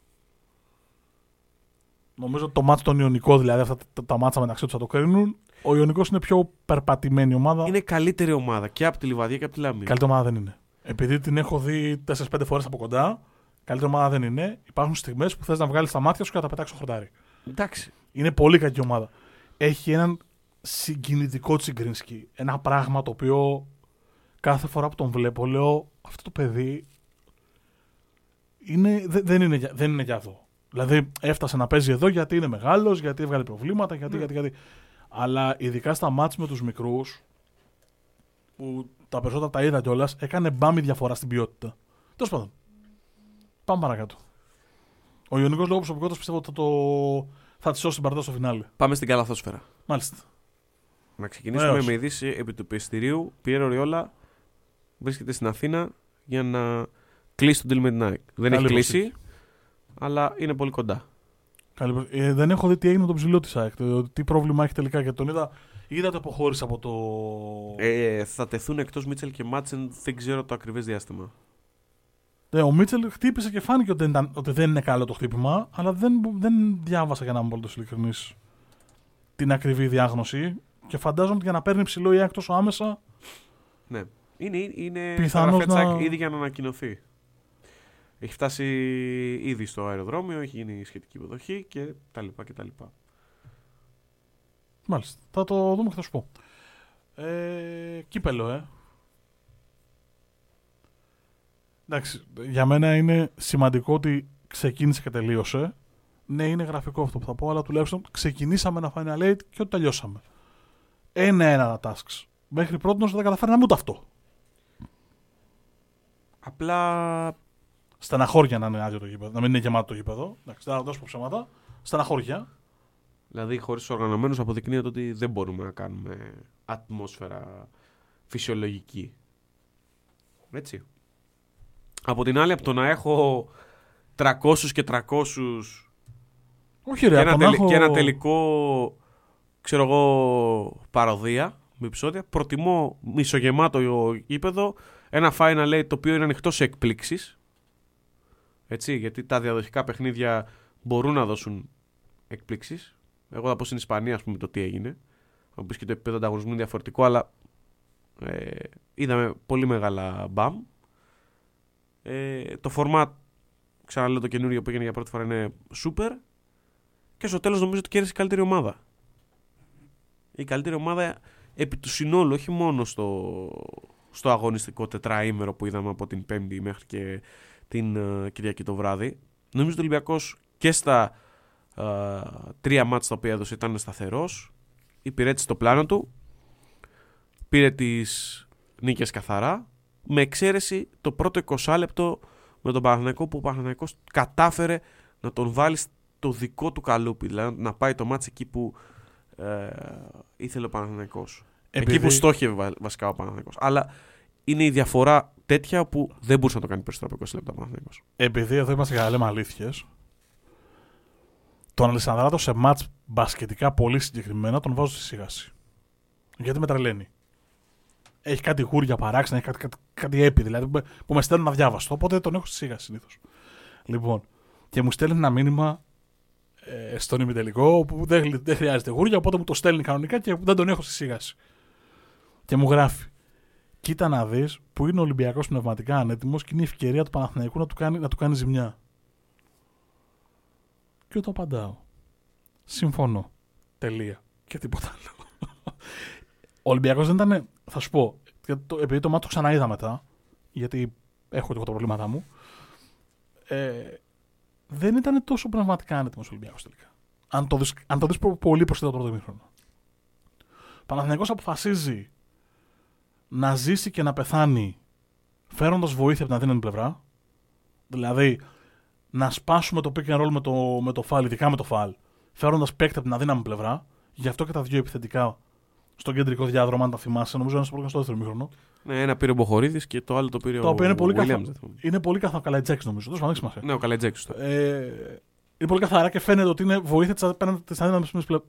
Νομίζω το μάτσο τον Ιωνικό, δηλαδή αυτά τα, τα μάτσα μεταξύ τους θα το κρίνουν. Ο Ιωνικός είναι πιο περπατημένη ομάδα. Είναι καλύτερη ομάδα και από τη Λιβαδιά και από τη Λαμία. Καλύτερη ομάδα δεν είναι. Επειδή την έχω δει 4-5 φορές από κοντά, Καλύτερη ομάδα δεν είναι. Υπάρχουν στιγμές που θες να βγάλεις τα μάτια σου και να τα πετάξεις στο χορτάρι. Εντάξει. Είναι πολύ κακή ομάδα. Έχει έναν συγκινητικό Τσιγκρίνσκι. Ένα πράγμα το οποίο κάθε φορά που τον βλέπω λέω αυτό το παιδί είναι, δε- δεν, είναι, για- δεν είναι για εδώ. Δηλαδή έφτασε να παίζει εδώ γιατί είναι μεγάλος, γιατί έβγαλε προβλήματα, γιατί, γιατί, γιατί. Αλλά ειδικά στα μάτς με τους μικρούς που τα περισσότερα τα είδα κιόλας, έκανε μπάμι διαφορά στην ποιότητα. Τέλος πάντων. Πάμε παρακάτω. Ο Ιωνικός λόγο προσωπικότητας πιστεύω ότι θα, το... θα τη σώσει την παρτίδα στο φινάλε. Πάμε στην καλαθόσφαιρα. Μάλιστα. Να ξεκινήσουμε Ωραίος. με είδηση επί του πιστηρίου. Πιέρο Ριόλα βρίσκεται στην Αθήνα για να κλείσει τον deal με την ΑΕΚ. Δεν Καλή έχει κλείσει, προσθήκη. αλλά είναι πολύ κοντά. Καλή προ- ε, δεν έχω δει τι έγινε με τον ψηλό της ΑΕΚ. το- Τι πρόβλημα έχει τελικά γιατί τον είδα. Είδα ότι αποχώρησε από το. Ε, θα τεθούν εκτός Μίτσελ και Μάτσεν, δεν ξέρω το ακριβές διάστημα. Ε, ο Μίτσελ χτύπησε και φάνηκε ότι δεν, ήταν- ότι δεν είναι καλό το χτύπημα, αλλά δεν, δεν διάβασα για να είμαι πολύ ειλικρινής την ακριβή διάγνωση. Και φαντάζομαι ότι για να παίρνει ψηλό η ΑΕΚ τόσο άμεσα. Ναι. Είναι, είναι Πιθανώς στα γραφεία της να- ΑΕΚ ήδη για να ανακοινωθεί. Έχει φτάσει ήδη στο αεροδρόμιο, έχει γίνει σχετική υποδοχή και τα λοιπά και τα λοιπά. Μάλιστα. Θα το δούμε και θα σου πω. Ε, κύπελο, ε. Εντάξει, για μένα είναι σημαντικό ότι ξεκίνησε και τελείωσε. Ναι, είναι γραφικό αυτό που θα πω, αλλά τουλάχιστον ξεκινήσαμε ένα Final Eight και ότι τελειώσαμε. Ένα-ένα τα tasks. Μέχρι πρώτη δεν τα καταφέρναμε ούτε αυτό. Απλά Στεναχώρια να είναι άδειο το γήπεδο, να μην είναι γεμάτο το γήπεδο. Εντάξει, δεν θα δώσω ψέματα. Στεναχώρια. Δηλαδή, χωρίς του οργανωμένους αποδεικνύεται ότι δεν μπορούμε να κάνουμε ατμόσφαιρα φυσιολογική. Έτσι. Από την άλλη, από το να έχω 300 και 300 Όχι, ρε, και, από ένα το να τελε- έχω- και ένα τελικό, ξέρω εγώ, παροδία με επεισόδια, προτιμώ μισογεμάτο γήπεδο, ένα final eight το οποίο είναι ανοιχτό σε εκπλήξεις. Έτσι, γιατί τα διαδοχικά παιχνίδια μπορούν να δώσουν εκπλήξεις. Εγώ θα πω στην Ισπανία, ας πούμε, το τι έγινε. Θα πεις και το επίπεδο ανταγωνισμού είναι διαφορετικό, αλλά ε, είδαμε πολύ μεγάλα μπαμ. Ε, το format, ξαναλέω το καινούριο που έγινε για πρώτη φορά είναι super. Και στο τέλος νομίζω ότι κέρδισε η καλύτερη ομάδα. Η καλύτερη ομάδα επί του συνόλου, όχι μόνο στο, στο αγωνιστικό τετραήμερο που είδαμε από την Πέμπτη μέχρι και την ε, Κυριακή το βράδυ. Νομίζω ότι ο Ολυμπιακός και στα ε, τρία μάτς τα οποία έδωσε ήταν σταθερός. Υπηρέτησε το πλάνο του. Πήρε τις νίκες καθαρά. Με εξαίρεση το πρώτο 20 λεπτό με τον Παναθηναϊκό που ο Παναθηναϊκός κατάφερε να τον βάλει στο δικό του καλούπι. Δηλαδή να πάει το μάτς εκεί που ε, ήθελε ο Παναθηναϊκός. Επειδή- Εκεί που στόχευε βα- βασικά ο Παναθηναϊκός. Αλλά είναι η διαφορά τέτοια που δεν μπορούσε να το κάνει περισσότερο από 20 λεπτά ο Παναθηναϊκός. επειδή εδώ είμαστε για να λέμε αλήθειες, τον Αλessandro σε μάτς μπασκετικά πολύ συγκεκριμένα τον βάζω στη σίγαση. Γιατί με τρελαίνει. Έχει κάτι γούρια παράξενα, έχει κάτι, κάτι, κάτι έπι δηλαδή που, που με στέλνουν αδιάβαστο. Οπότε τον έχω στη σίγαση συνήθως. Λοιπόν, και μου στέλνει ένα μήνυμα ε, στον ημιτελικό που δεν, δεν χρειάζεται γούρια, οπότε μου το στέλνει κανονικά και δεν τον έχω στη σίγαση. Και μου γράφει. Κοίτα να δεις που είναι ο Ολυμπιακός πνευματικά ανέτοιμος και είναι η ευκαιρία του Παναθηναϊκού να του κάνει, να του κάνει ζημιά. Και το απαντάω. Συμφωνώ. Τελεία. Και τίποτα άλλο. Ο Ολυμπιακός δεν ήταν. Θα σου πω. γιατί το- Επειδή το μάτι το ξαναείδα μετά, γιατί έχω και εγώ τα προβλήματά μου. Ε, δεν ήταν τόσο πνευματικά άνετο ο Ολυμπιακός τελικά. Αν το δεις, αν το δεις προ- πολύ προσθέτω το πρώτο ημίχρονο. Ο Παναθηναϊκός αποφασίζει να ζήσει και να πεθάνει φέροντας βοήθεια από την αδύναμη πλευρά. Δηλαδή, να σπάσουμε το pick and roll με το, με το φάλ, ειδικά με το φάλ, φέροντας παίκτη από την αδύναμη πλευρά. Γι' αυτό και τα δύο επιθετικά στον κεντρικό διάδρομο, αν τα θυμάσαι, νομίζω ένας στο πρώτο και στο δεύτερο μήχρονο. Ναι, ένα πήρε ο Μποχορίδης και το άλλο το πήρε Το ο οποίο είναι πολύ Williams, καθαρό. δεν θυμάμαι. Είναι πολύ καθαρό. Καλά, Τζέξ νομίζω. Τόσο δεν έχει σημασία. Ναι, ο Καλετζέκη. το. Ε, είναι πολύ καθαρά και φαίνεται ότι είναι βοήθεια της αδύναμης πλευράς.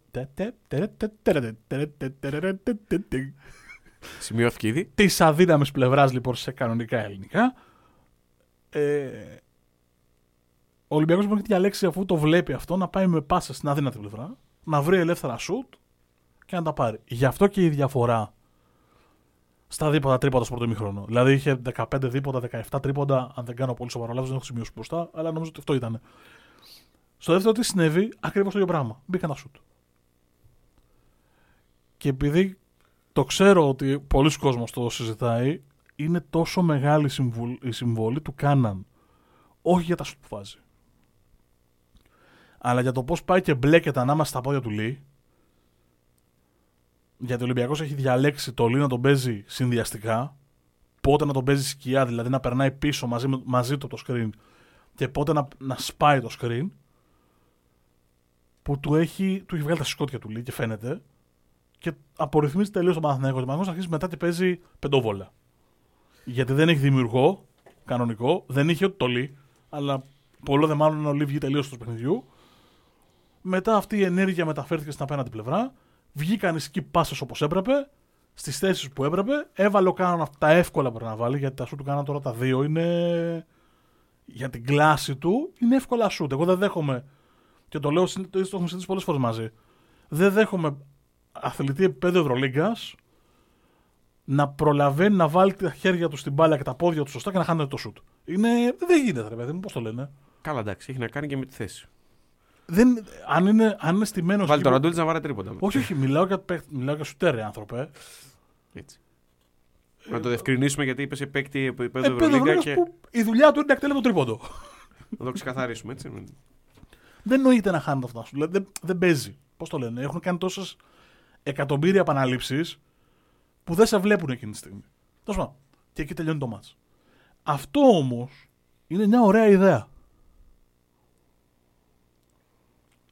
Σημειώθηκε ήδη. Της αδύναμης πλευράς λοιπόν σε κανονικά ελληνικά. Ε, ο Ολυμπιακός μπορεί να έχει διαλέξει αφού το βλέπει αυτό να πάει με πάσα στην αδύνατη πλευρά, να βρει ελεύθερα σουτ και να τα πάρει. Γι' αυτό και η διαφορά στα δίποτα τρίποντα στο πρώτο ημίχρονο. Δηλαδή είχε 15 δίποτα, 17 τρίποντα, αν δεν κάνω πολύ σοβαρό λάθος, δεν έχω σημειώσει μπροστά, αλλά νομίζω ότι αυτό ήταν. Στο δεύτερο τι συνέβη, ακριβώς το ίδιο πράγμα. Μπήκαν τα σουτ. Και επειδή το ξέρω ότι πολλοί κόσμος το συζητάει, είναι τόσο μεγάλη η συμβολή του Κάναν. Όχι για τα σουτ που βάζει. Αλλά για το πώς πάει και μπλέκεται ανάμεσα στα πόδια του Λί. Γιατί ο Ολυμπιακός έχει διαλέξει το Λί να τον παίζει συνδυαστικά. Πότε να τον παίζει σκιά, δηλαδή να περνάει πίσω μαζί, μαζί του το screen και πότε να, να σπάει το screen. Που του έχει, του έχει βγάλει τα σκότια του Λί και φαίνεται. Και απορριθμίζει τελείως τον Παναθηναϊκό. Ο Παναθηναϊκός αρχίζει μετά και παίζει πεντόβολα. Γιατί δεν έχει δημιουργό κανονικό, δεν είχε ούτε το Λί, αλλά πολλό δε μάλλον ο Λί βγει τελείως του παιχνιδιού. Μετά αυτή η ενέργεια μεταφέρθηκε στην απέναντι πλευρά. Βγήκαν οι skip passes όπως έπρεπε, στις θέσεις που έπρεπε. Έβαλε ο Κάναν τα εύκολα που να βάλει, γιατί τα σου του κάναν τώρα τα δύο είναι. Για την κλάση του είναι εύκολα σουτ. Εγώ δεν δέχομαι. Και το λέω, το έχουμε συζητήσει πολλές φορές μαζί. Δεν δέχομαι αθλητή επίπεδο Ευρωλίγκας να προλαβαίνει να βάλει τα χέρια του στην μπάλα και τα πόδια του σωστά και να χάνεται το σουτ. Είναι... Δεν γίνεται, ρε παιδί μου, πώς το λένε. Καλά, εντάξει, έχει να κάνει και με τη θέση. Δεν, αν, είναι, αν είναι στημένος. Βάλει το ραντούλης να βάλει τρίποτα. Όχι, όχι, μιλάω για, μιλάω για σουτέρ, άνθρωπε. Έτσι. Να το διευκρινίσουμε γιατί είπες σε παίκτη επίπεδο Ευρωλίγκα. Και... Που η δουλειά του είναι να εκτελεί το τρίποντο. Να το ξεκαθαρίσουμε έτσι. δεν νοείται να χάνει αυτά σου. Δεν, δεν παίζει. Πώς το λένε, έχουν κάνει τόσε εκατομμύρια επαναλήψεις που δεν σε βλέπουν εκείνη τη στιγμή. Τόσο πάντων. Και εκεί τελειώνει το μάτς. Αυτό όμως είναι μια ωραία ιδέα.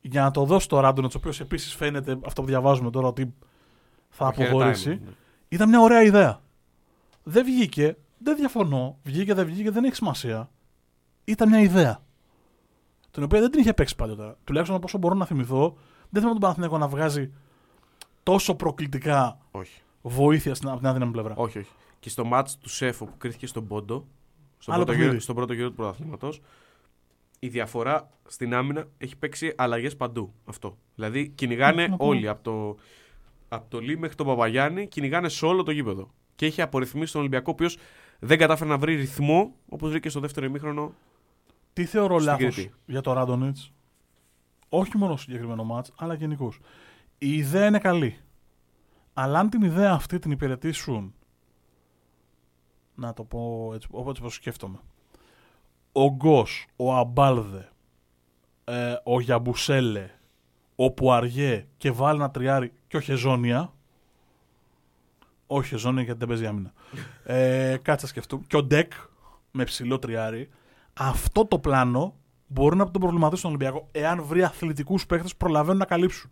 Για να το δώσει το Ράντονετς, ο οποίος επίσης φαίνεται αυτό που διαβάζουμε τώρα ότι θα αποχωρήσει. Ναι. Ήταν μια ωραία ιδέα. Δεν βγήκε, δεν διαφωνώ. Βγήκε, δεν βγήκε, δεν έχει σημασία. Ήταν μια ιδέα. Την οποία δεν την είχε παίξει παλιότερα. Τουλάχιστον από όσο μπορώ να θυμηθώ, δεν θέλω τον Παναθηναϊκό να βγάζει τόσο προκλητικά όχι. βοήθεια στην, από την αδύναμη πλευρά. Όχι, όχι. Και στο μάτς του Σέφο που κρίθηκε στον Πόντο, στον, πρώτο γύρο, στον πρώτο γύρο του πρωταθλήματος, η διαφορά στην άμυνα έχει παίξει αλλαγές παντού. Αυτό. Δηλαδή κυνηγάνε όλοι από το, από το Λί μέχρι τον Παπαγιάννη, κυνηγάνε σε όλο το γήπεδο. Και έχει απορριθμίσει τον Ολυμπιακό, ο οποίος δεν κατάφερε να βρει ρυθμό όπως βρήκε στο δεύτερο ημίχρονο. Τι θεωρώ λάθος για το Ράντονιτς, όχι μόνο στο συγκεκριμένο μάτς, αλλά γενικώς η ιδέα είναι καλή. Αλλά αν την ιδέα αυτή την υπηρετήσουν, να το πω έτσι όπως το σκέφτομαι, ο Γκος, ο Αμπάλδε, ε, ο Γιαμπουσέλε, ο Πουαριέ και βάλει ένα τριάρι και ο Χεζόνια, όχι Χεζόνια γιατί δεν παίζει άμυνα, ε, κάτσε σκεφτούμε, και ο Ντεκ με ψηλό τριάρι, αυτό το πλάνο μπορεί να τον προβληματίσει τον Ολυμπιακό εάν βρει αθλητικούς παίχτε που προλαβαίνουν να καλύψουν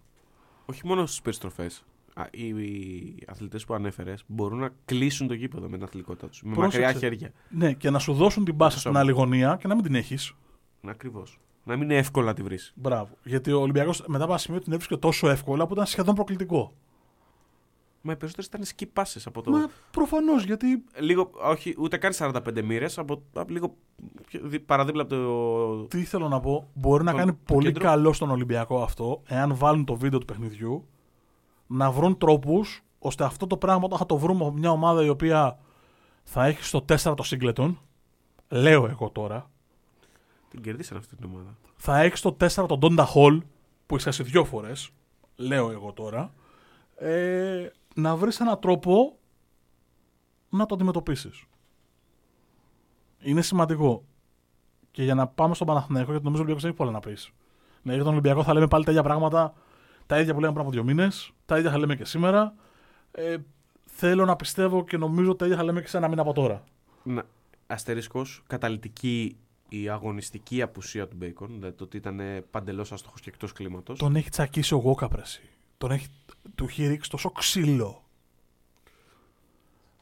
όχι μόνο στις περιστροφές. Οι, οι αθλητές που ανέφερες μπορούν να κλείσουν το γήπεδο με την αθλητικότητα τους. Με μακριά χέρια. Ναι, και να σου δώσουν την μπάσα στην άλλη γωνία και να μην την έχεις. Ακριβώς. Να μην είναι εύκολο να τη βρεις. Μπράβο. Γιατί ο Ολυμπιακός μετά από ένα σημείο την έβρισκε τόσο εύκολα που ήταν σχεδόν προκλητικό. Μα οι περισσότερες ήταν σκυπάσει από το. Μα προφανώς γιατί. Λίγο, όχι, ούτε καν 45 μοίρες, από, από λίγο παραδίπλα από το. Τι θέλω να πω, μπορεί να κάνει πολύ κέντρο. καλό στον Ολυμπιακό αυτό, εάν βάλουν το βίντεο του παιχνιδιού, να βρουν τρόπους ώστε αυτό το πράγμα όταν θα το βρούμε από μια ομάδα η οποία θα έχει στο 4 το Σίγκλετον, λέω εγώ τώρα. Την κερδίσαν αυτή την ομάδα. Θα έχει στο 4 τον Ντόντα Χολ, που έχει χάσει δύο φορές, λέω εγώ τώρα. Ε, να βρεις έναν τρόπο να το αντιμετωπίσεις. Είναι σημαντικό. Και για να πάμε στον Παναθηναϊκό, γιατί νομίζω ότι ο Ολυμπιακός έχει πολλά να πεις. Ναι, για τον Ολυμπιακό θα λέμε πάλι τα ίδια πράγματα, τα ίδια που λέμε πριν από δύο μήνες, τα ίδια θα λέμε και σήμερα. Ε, θέλω να πιστεύω και νομίζω ότι τα ίδια θα λέμε και σε ένα μήνα από τώρα. Να, αστερίσκος, καταλητική η αγωνιστική απουσία του Μπέικον, δηλαδή το ότι ήταν παντελώς άστοχος και εκτός κλίματος. Τον έχει τσακίσει ο Γουόκαπ, ρε συ. Τον έχει του έχει ρίξει τόσο ξύλο.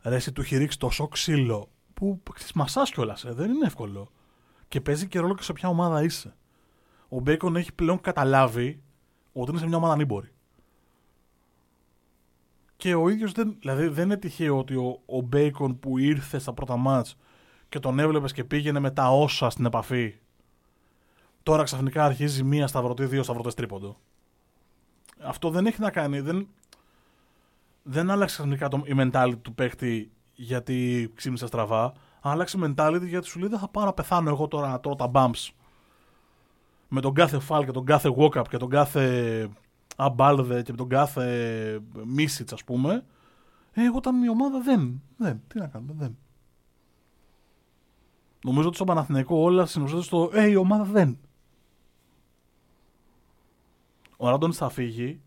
Ρε, εσύ του έχει ρίξει τόσο ξύλο που μασάς κιόλας, ε, δεν είναι εύκολο. Και παίζει και ρόλο και σε ποια ομάδα είσαι. Ο Μπέικον έχει πλέον καταλάβει ότι είναι σε μια ομάδα ανήμπορη. Και ο ίδιος δεν, δηλαδή δεν είναι τυχαίο ότι ο, ο Μπέικον που ήρθε στα πρώτα μάτς και τον έβλεπες και πήγαινε με τα όσα στην επαφή. Τώρα ξαφνικά αρχίζει μία σταυρωτή, δύο σταυρωτές τρίποντο. Αυτό δεν έχει να κάνει. Δεν, δεν άλλαξε ξαφνικά το, η mentality του παίχτη γιατί ξύπνησε στραβά. Άλλαξε η mentality γιατί σου λέει δεν θα πάω να πεθάνω εγώ τώρα να τρώω τα bumps. Με τον κάθε φάλ και τον κάθε walk-up και τον κάθε αμπάλδε και με τον κάθε μίσιτς ας πούμε. Ε, εγώ όταν η ομάδα δεν. Δεν. Τι να κάνουμε. Δεν. Νομίζω ότι στο Παναθηναϊκό όλα συνοσύνονται στο Ε, η ομάδα δεν. Ο Ράντονη θα φύγει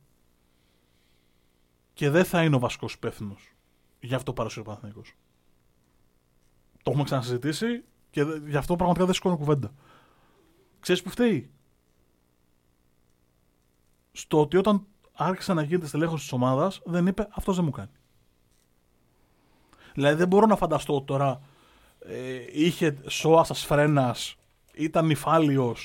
και δεν θα είναι ο βασικός υπεύθυνος. Γι' αυτό παρασύρει ο Παναθηναϊκός. Το έχουμε ξανασυζητήσει και γι' αυτό πραγματικά δεν σηκώνω κουβέντα. Ξέρεις που φταίει; Στο ότι όταν άρχισε να γίνεται στελέχος της ομάδας, δεν είπε αυτός δεν μου κάνει. Δηλαδή δεν μπορώ να φανταστώ τώρα ε, είχε σώας τας φρένας, ήταν νηφάλιος,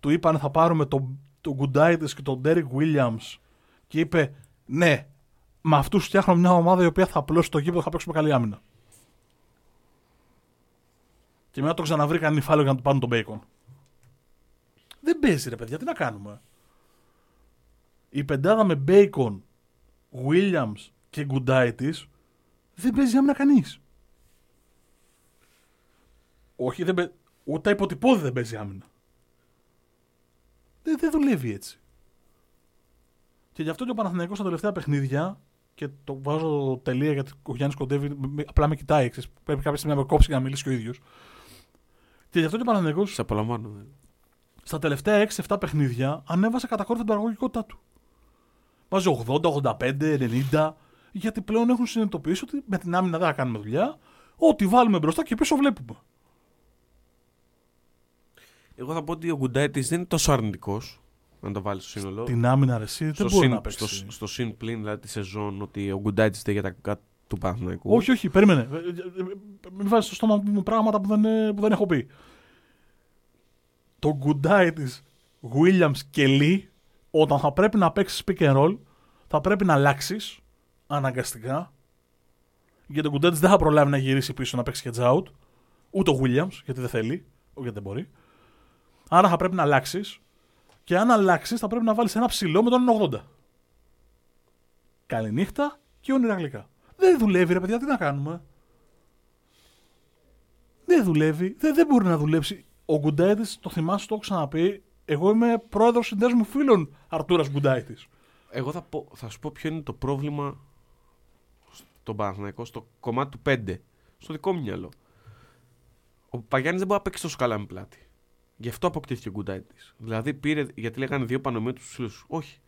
του είπαν θα πάρουμε τον το Γκουντάιτη και τον Derrick Williams και είπε ναι, με αυτούς φτιάχνω μια ομάδα η οποία θα απλώσει το γήπεδο, θα παίξουμε καλή άμυνα. Και μετά το ξαναβρήκαν νηφάλιο για να του πάρουν τον Μπέικον. Δεν παίζει ρε παιδιά, τι να κάνουμε. Η πεντάδα με Μπέικον, Williams και Γκουντάιτη δεν παίζει άμυνα κανείς. Όχι, δεν, ούτε υποτυπώδη δεν παίζει άμυνα. Δεν, δεν δουλεύει έτσι. Και γι' αυτό και ο Παναθηναϊκός στα τελευταία παιχνίδια και το βάζω τελεία γιατί ο Γιάννης κοντεύει, απλά με κοιτάει. Ξέρεις, πρέπει κάποια στιγμή να με κόψει για να μιλήσει και ο ίδιος. Και γι' αυτό και ο Παναθηναϊκός. Σε απολαμβάνω. Ναι. Στα τελευταία 6-7 παιχνίδια ανέβασε κατακόρυφα την παραγωγικότητά του. Βάζει 80, 85, 90. Γιατί πλέον έχουν συνειδητοποιήσει ότι με την άμυνα δεν θα κάνουμε δουλειά. Ό,τι βάλουμε μπροστά και πίσω βλέπουμε. Εγώ θα πω ότι ο Γκουντάιτη δεν είναι τόσο αρνητικός. Αν το βάλεις στο σύνολο. Την άμυνα ρεσί δεν στο μπορεί συν, να παίξει. στο, στο συν πλήν δηλαδή τη σεζόν ότι ο Γκουντάιτη δεν για τα κάτω του Παναθηναϊκού. Όχι, όχι, περίμενε. Ε, ε, ε, Μην βάζεις στο στόμα μου πράγματα που δεν, ε, που δεν έχω πει. Το γκουντάι της Williams και Lee, όταν θα πρέπει να παίξεις pick and roll, θα πρέπει να αλλάξεις αναγκαστικά. Γιατί το γκουντάι της δεν θα προλάβει να γυρίσει πίσω να παίξει hedge out. Ούτε ο Williams, γιατί δεν θέλει. Όχι, γιατί δεν μπορεί. Άρα θα πρέπει να αλλάξεις. Και αν αλλάξεις, θα πρέπει να βάλεις ένα ψηλό με τον 80. Καληνύχτα και όνειρα γλυκά. Δεν δουλεύει, ρε παιδιά, τι να κάνουμε; Δεν δουλεύει. Δεν, δεν μπορεί να δουλέψει. Ο Γκουντάιτης, το θυμάσαι, το έχω ξαναπεί. Εγώ είμαι πρόεδρος συνδέσμου φίλων Αρτούρας Γκουντάιτης. Εγώ θα, πω, θα σου πω ποιο είναι το πρόβλημα στον Παναθηναϊκό, στο κομμάτι του 5. Στο δικό μου μυαλό. Ο Παγιάννης δεν μπορεί να παίξει τόσο καλά με πλάτη. Γι' αυτό αποκτήθηκε ο Γκουντάιτη. Δηλαδή πήρε, γιατί λέγανε δύο πανομοίου του φίλους. Όχι.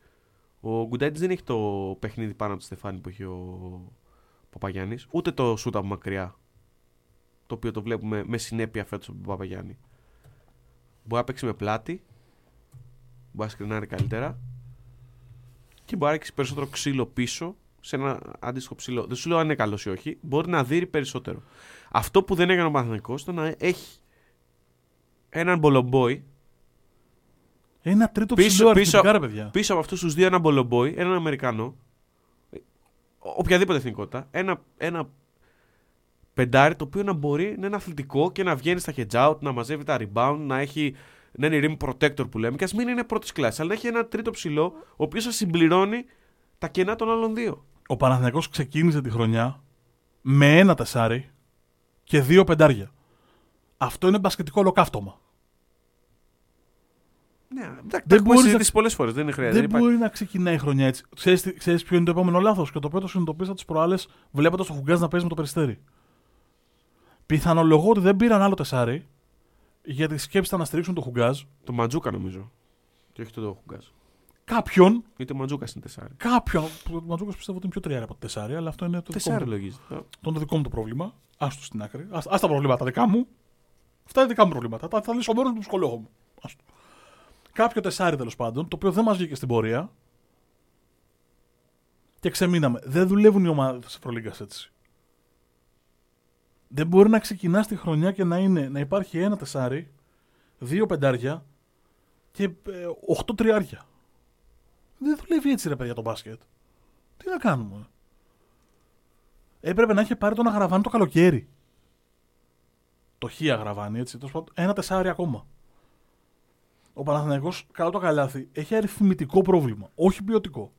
Ο Γκουντάιτη δεν έχει το παιχνίδι πάνω από το στεφάνι που έχει ο Παπαγιάννης, ούτε το σούτ από μακριά. Το οποίο το βλέπουμε με συνέπεια φέτος από τον Παπαγιάννη. Μπορεί να παίξει με πλάτη, μπορεί να σκρινάρει καλύτερα και μπορεί να ρίξει περισσότερο ξύλο πίσω σε ένα αντίστοιχο ψηλό. Δεν σου λέω αν είναι καλός ή όχι, μπορεί να δει περισσότερο. Αυτό που δεν έκανε ο Παναθηναϊκός ήταν να έχει έναν μπολομπόι Ένα τρίτο Πίσω- ψηλό πίσω- αριθμητικά, ρε παιδιά. πίσω από αυτούς τους δύο έναν μπολομπόι, έναν Αμερικανό, ο- οποιαδήποτε εθνικότητα, ένα, ένα πεντάρι το οποίο να μπορεί να είναι αθλητικό και να βγαίνει στα hedge out, να μαζεύει τα rebound, να, έχει, να είναι rim protector που λέμε και ας μην είναι πρώτης κλάσης, αλλά να έχει ένα τρίτο ψηλό, ο οποίος θα συμπληρώνει τα κενά των άλλων δύο. Ο Παναθηναϊκός ξεκίνησε τη χρονιά με ένα τεσάρι και δύο πεντάρια. Αυτό είναι μπασκετικό ολοκαύτωμα. Ναι, εντάξει, δεν Δεν έχουμε μπορείς να- συζητήσει πολλές φορές. Δεν είναι χρειάζεται. δεν δεν υπάρχει. μπορεί να ξεκινάει η χρονιά έτσι. Ξέρεις, τι- ξέρεις ποιο είναι το επόμενο λάθος; Και το οποίο το συνειδητοποίησα τις προάλλες βλέποντας το Χουγκάζ να παίζει με το περιστέρι. Πιθανολογώ ότι δεν πήραν άλλο τεσάρι γιατί σκέψη να στηρίξουν το Χουγκάζ. Το Μαντζούκα νομίζω. Και όχι το Χουγκάζ. Κάποιον, Γιατί ο Μαντζούκα είναι τεσάρι. κάποιον. Ο Ματζούκα πιστεύω ότι είναι πιο τριάρι από το τεσάρι, αλλά αυτό είναι το δικό Τεσάρι μου, λογίζεται. το, το δικό μου το πρόβλημα. Άστο στην άκρη. Ας, ας τα προβλήματα δικά μου. Αυτά είναι δικά μου προβλήματα. Τα θα λύσω μόνος του ψυχολόγου μου. Άστο. Κάποιο τεσάρι τέλος πάντων, το οποίο δεν μας βγήκε στην πορεία. Και ξεμείναμε. Δεν δουλεύουν οι ομάδες της Ευρωλίγκας έτσι. Δεν μπορεί να ξεκινάς τη χρονιά και να, είναι, να υπάρχει ένα τεσάρι, δύο πεντάρια και ε, οχτώ τριάρια. Δεν δουλεύει έτσι ρε παιδιά το μπάσκετ. Τι να κάνουμε; Έπρεπε να είχε πάρει τον Αγραβάνη το καλοκαίρι. Το χ Αγραβάνη, έτσι. τέλος πάντων, Ένα τεσάρι ακόμα. Ο Παναθηναϊκός, καλά το καλάθι, έχει αριθμητικό πρόβλημα. Όχι ποιοτικό.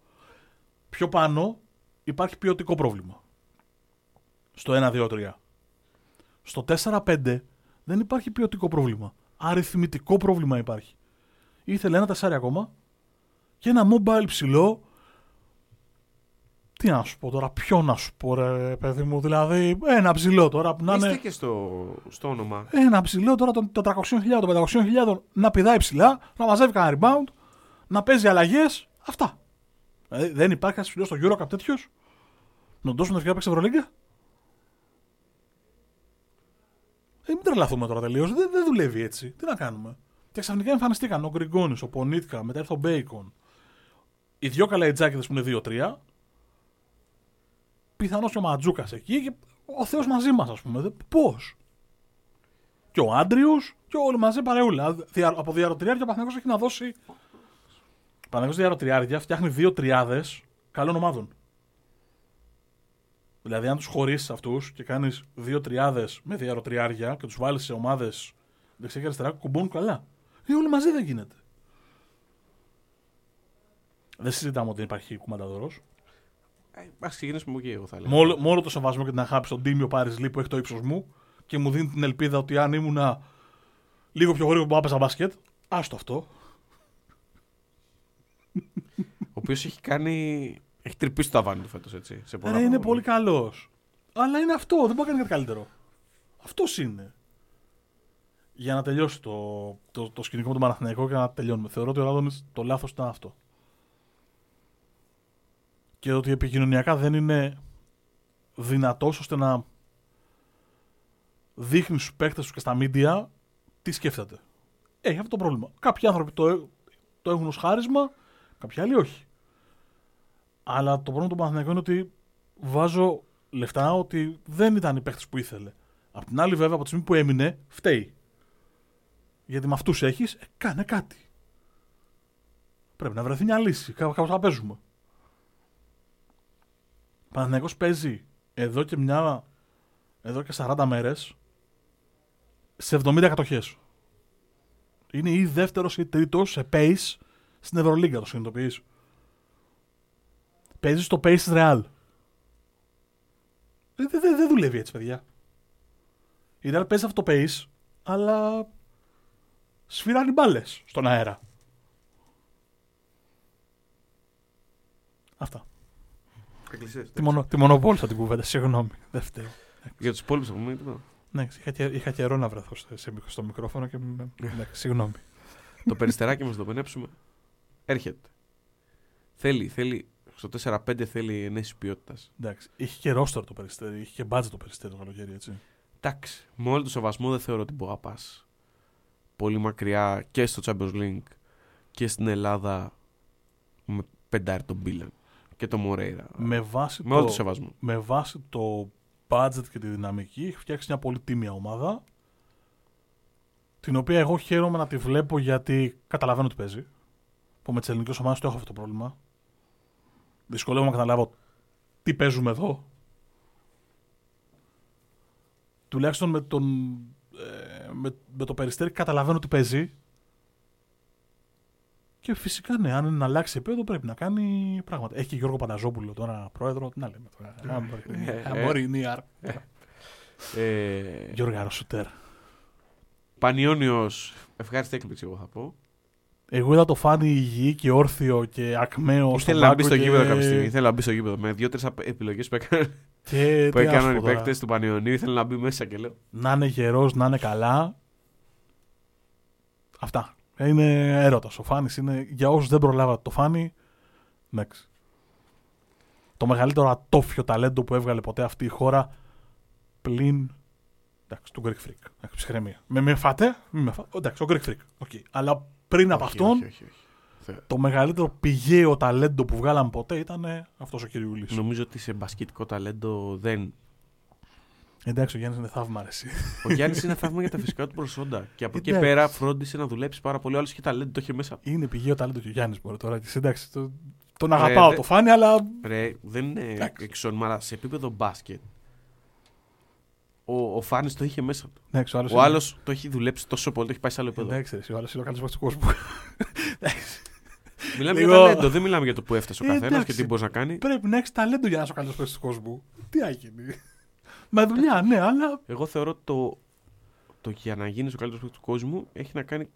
Πιο πάνω υπάρχει ποιοτικό πρόβλημα. Στο 1-2-3. Στο 4-5 δεν υπάρχει ποιοτικό πρόβλημα. Αριθμητικό πρόβλημα υπάρχει. Ήθελε ένα τεσσάρι ακόμα και ένα mobile ψηλό. Τι να σου πω τώρα, ποιο να σου πω ρε παιδί μου, δηλαδή ένα ψηλό τώρα που να Είστε είναι... και στο, στο όνομα. Ένα ψηλό τώρα των 400.000, των 500.000 να πηδάει ψηλά, να μαζεύει κανένα rebound, να παίζει αλλαγές. Αυτά. Δηλαδή, δεν υπάρχει ένας ψηλός στο Eurocup τέτοιος; Να του δώσουν ευκαιρία να παίξει Ευρωλίγκα; Ε, μην τρελαθούμε τώρα τελείως. Δεν, δεν δουλεύει έτσι. Τι να κάνουμε; Και ξαφνικά εμφανιστήκαν ο Γκριγκόνης, ο Πονίτκα, μετά ήρθε ο Μπέικον. Οι δυο καλαϊτζάκιδες που είναι 2-3. Πιθανώς και ο Ματζούκας εκεί και ο Θεός μαζί μας, ας πούμε. Πώς; Και ο Άντριους και όλοι μαζί παρεούλα. Δια- Από διαρροτριάρια ο Παναγιώτο έχει να δώσει. Ο Παναγιώτο διαρροτριάρια φτιάχνει δύο τριάδες καλών ομάδων. Δηλαδή, αν τους χωρίσεις αυτούς και κάνεις δύο τριάδες με διαρροτριάρια και τους βάλεις σε ομάδες δεξιά και αριστερά, κουμπώνουν καλά. Ε, όλοι μαζί δεν γίνεται. Δεν συζητάμε ότι δεν υπάρχει κουμανταδόρος. Ε, ας ξεκινήσουμε από εκεί, εγώ θα έλεγα. Με όλο, με όλο το σεβασμό και την αγάπη στον τίμιο Πάρης Λί που έχει το ύψος μου και μου δίνει την ελπίδα ότι αν ήμουνα λίγο πιο γρήγορο που έπαιζα μπάσκετ, άστο αυτό. Ο οποίος έχει κάνει. Έχει τρυπήσει το αβάνι του φέτος, έτσι. Σε πολλά Ρε, είναι πράγματα. πολύ καλός. Αλλά είναι αυτό, δεν μπορεί να κάνει κάτι καλύτερο. Αυτός είναι. Για να τελειώσει το, το, το σκηνικό με τον Παναθηναϊκό και να τελειώνουμε. Θεωρώ ότι ο Ράδονης το λάθος ήταν αυτό. Και ότι επικοινωνιακά δεν είναι δυνατός ώστε να δείχνει στους παίκτες τους και στα μίντια τι σκέφτεται. Έχει αυτό το πρόβλημα. Κάποιοι άνθρωποι το, το έχουν ως χάρισμα, κάποιοι άλλοι όχι. Αλλά το πρόβλημα του Παναθηναϊκού είναι ότι βάζω λεφτά ότι δεν ήταν οι παίχτε που ήθελε. Απ' την άλλη, βέβαια, από τη στιγμή που έμεινε, φταίει. Γιατί με αυτούς έχεις, ε, κάνε κάτι. Πρέπει να βρεθεί μια λύση. Κάπου κάπως θα παίζουμε. Ο Παναθηναϊκός παίζει εδώ και μια. εδώ και 40 μέρες σε 70 κατοχές. Είναι ή δεύτερος ή τρίτος σε pace στην Ευρωλίγκα, το συνειδητοποιείς. Παίζει στο pace της Real. Δεν δε, δε, δεν δουλεύει έτσι, παιδιά. Η Real παίζει αυτό το pace, αλλά σφυράνει μπάλες στον αέρα. Αυτά. Εκκλησίες, Τη, μονο, τη μονοπόλησα την κουβέντα, συγγνώμη. Δεν φταίω. Για τους υπόλοιπου θα πούμε τίποτα. Ναι, είχα, και, είχα καιρό να βρεθώ σε, σε, στο μικρόφωνο και. με- ναι, συγγνώμη. το περιστεράκι μας το πενέψουμε. Έρχεται. Θέλει, θέλει. Στο 4-5 θέλει ενέσεις ποιότητας. Εντάξει. Είχε και ρόστορ το περιστέρι, είχε και μπάτζετ το περιστέρι το καλοκαίρι, έτσι. Εντάξει. Με όλο το σεβασμό δεν θεωρώ ότι μπορεί να πας πολύ μακριά και στο Champions League και στην Ελλάδα με πεντάρι τον Μπίλαν και τον Μορέιρα. Με βάση, Με όλο το το, σεβασμό. με βάση το budget και τη δυναμική έχει φτιάξει μια πολύ τίμια ομάδα την οποία εγώ χαίρομαι να τη βλέπω γιατί καταλαβαίνω τι παίζει. Που με τις ελληνικές ομάδες το έχω αυτό το πρόβλημα. Δυσκολεύομαι να καταλάβω τι παίζουμε εδώ. Τουλάχιστον με, τον, ε, με, με το περιστέρι καταλαβαίνω τι παίζει. Και φυσικά ναι, αν είναι να αλλάξει επίπεδο πρέπει να κάνει πράγματα. Έχει και Γιώργο Παναζόπουλο τώρα πρόεδρο. Τι να λέμε τώρα. Ε, Αμόρι Νίαρ. Ε, Γιώργο Σουτέρ. Πανιόνιος, ευχάριστη έκπληξη εγώ θα πω. Εγώ είδα το φάνη υγιή και όρθιο και ακμαίο. Ήθελε στον να μπει πάγκο στο και- γήπεδο κάποια στιγμή. Ήθελε να μπει στο γήπεδο. Με δύο-τρεις επιλογές που, έκαναν, Και που τι να σου έκαναν πω οι τώρα. παίκτες του Πανιωνίου, ήθελε να μπει μέσα και λέω. Να είναι γερός, να είναι καλά. Αυτά. Είναι έρωτας. Ο Φάνης είναι για όσους δεν προλάβατε το Φάνη. Εντάξει. Το μεγαλύτερο ατόφιο ταλέντο που έβγαλε ποτέ αυτή η χώρα πλην. Εντάξει, του Greek Freak. Εντάξει, ψυχραιμία. Με με φάτε, μη με φάτε. Εντάξει, ο Greek Freak. Ok. Αλλά πριν από Όχι, αυτόν, όχι, όχι, όχι. Θε- το μεγαλύτερο πηγαίο ταλέντο που βγάλαμε ποτέ ήταν αυτός ο κυριούλης. Νομίζω ότι σε μπασκετικό ταλέντο δεν. Εντάξει, ο Γιάννης είναι θαύμα, ρε, εσύ. Ο Γιάννης είναι θαύμα για τα φυσικά του προσόντα. Και από εκεί Εντάξει. πέρα φρόντισε να δουλέψει πάρα πολύ. Ο άλλος είχε ταλέντο, το είχε μέσα. του. Είναι πηγαίο ταλέντος και ο Γιάννης μπορεί τώρα. έτσι, Εντάξει, το, τον Ε, αγαπάω δε- το φάνη, αλλά. Ρε, δεν είναι Εντάξει. εξώνυμα, αλλά σε επίπεδο μπάσκετ. Ο, ο Φάνης το είχε μέσα του. Εντάξει, ο άλλος. Ο άλλος το έχει δουλέψει τόσο πολύ, το έχει πάει σε άλλο επίπεδο. Εντάξει, ρε, εσύ, ο άλλος είναι ο καλύτερος του κόσμου. Εντάξει. Μιλάμε για Λοιπόν. ταλέντο, δεν μιλάμε για το που έφτασε ο Ε, καθένας και εντάξει. τι μπορεί να κάνει. Πρέπει να έχεις ταλέντο για να είσαι ο καλύτερος παίκτη του κόσμου. Τι έγινε. Με δουλειά, ναι, αλλά. Εγώ θεωρώ το, το για να γίνεις ο καλύτερος παίκτης του κόσμου έχει να κάνει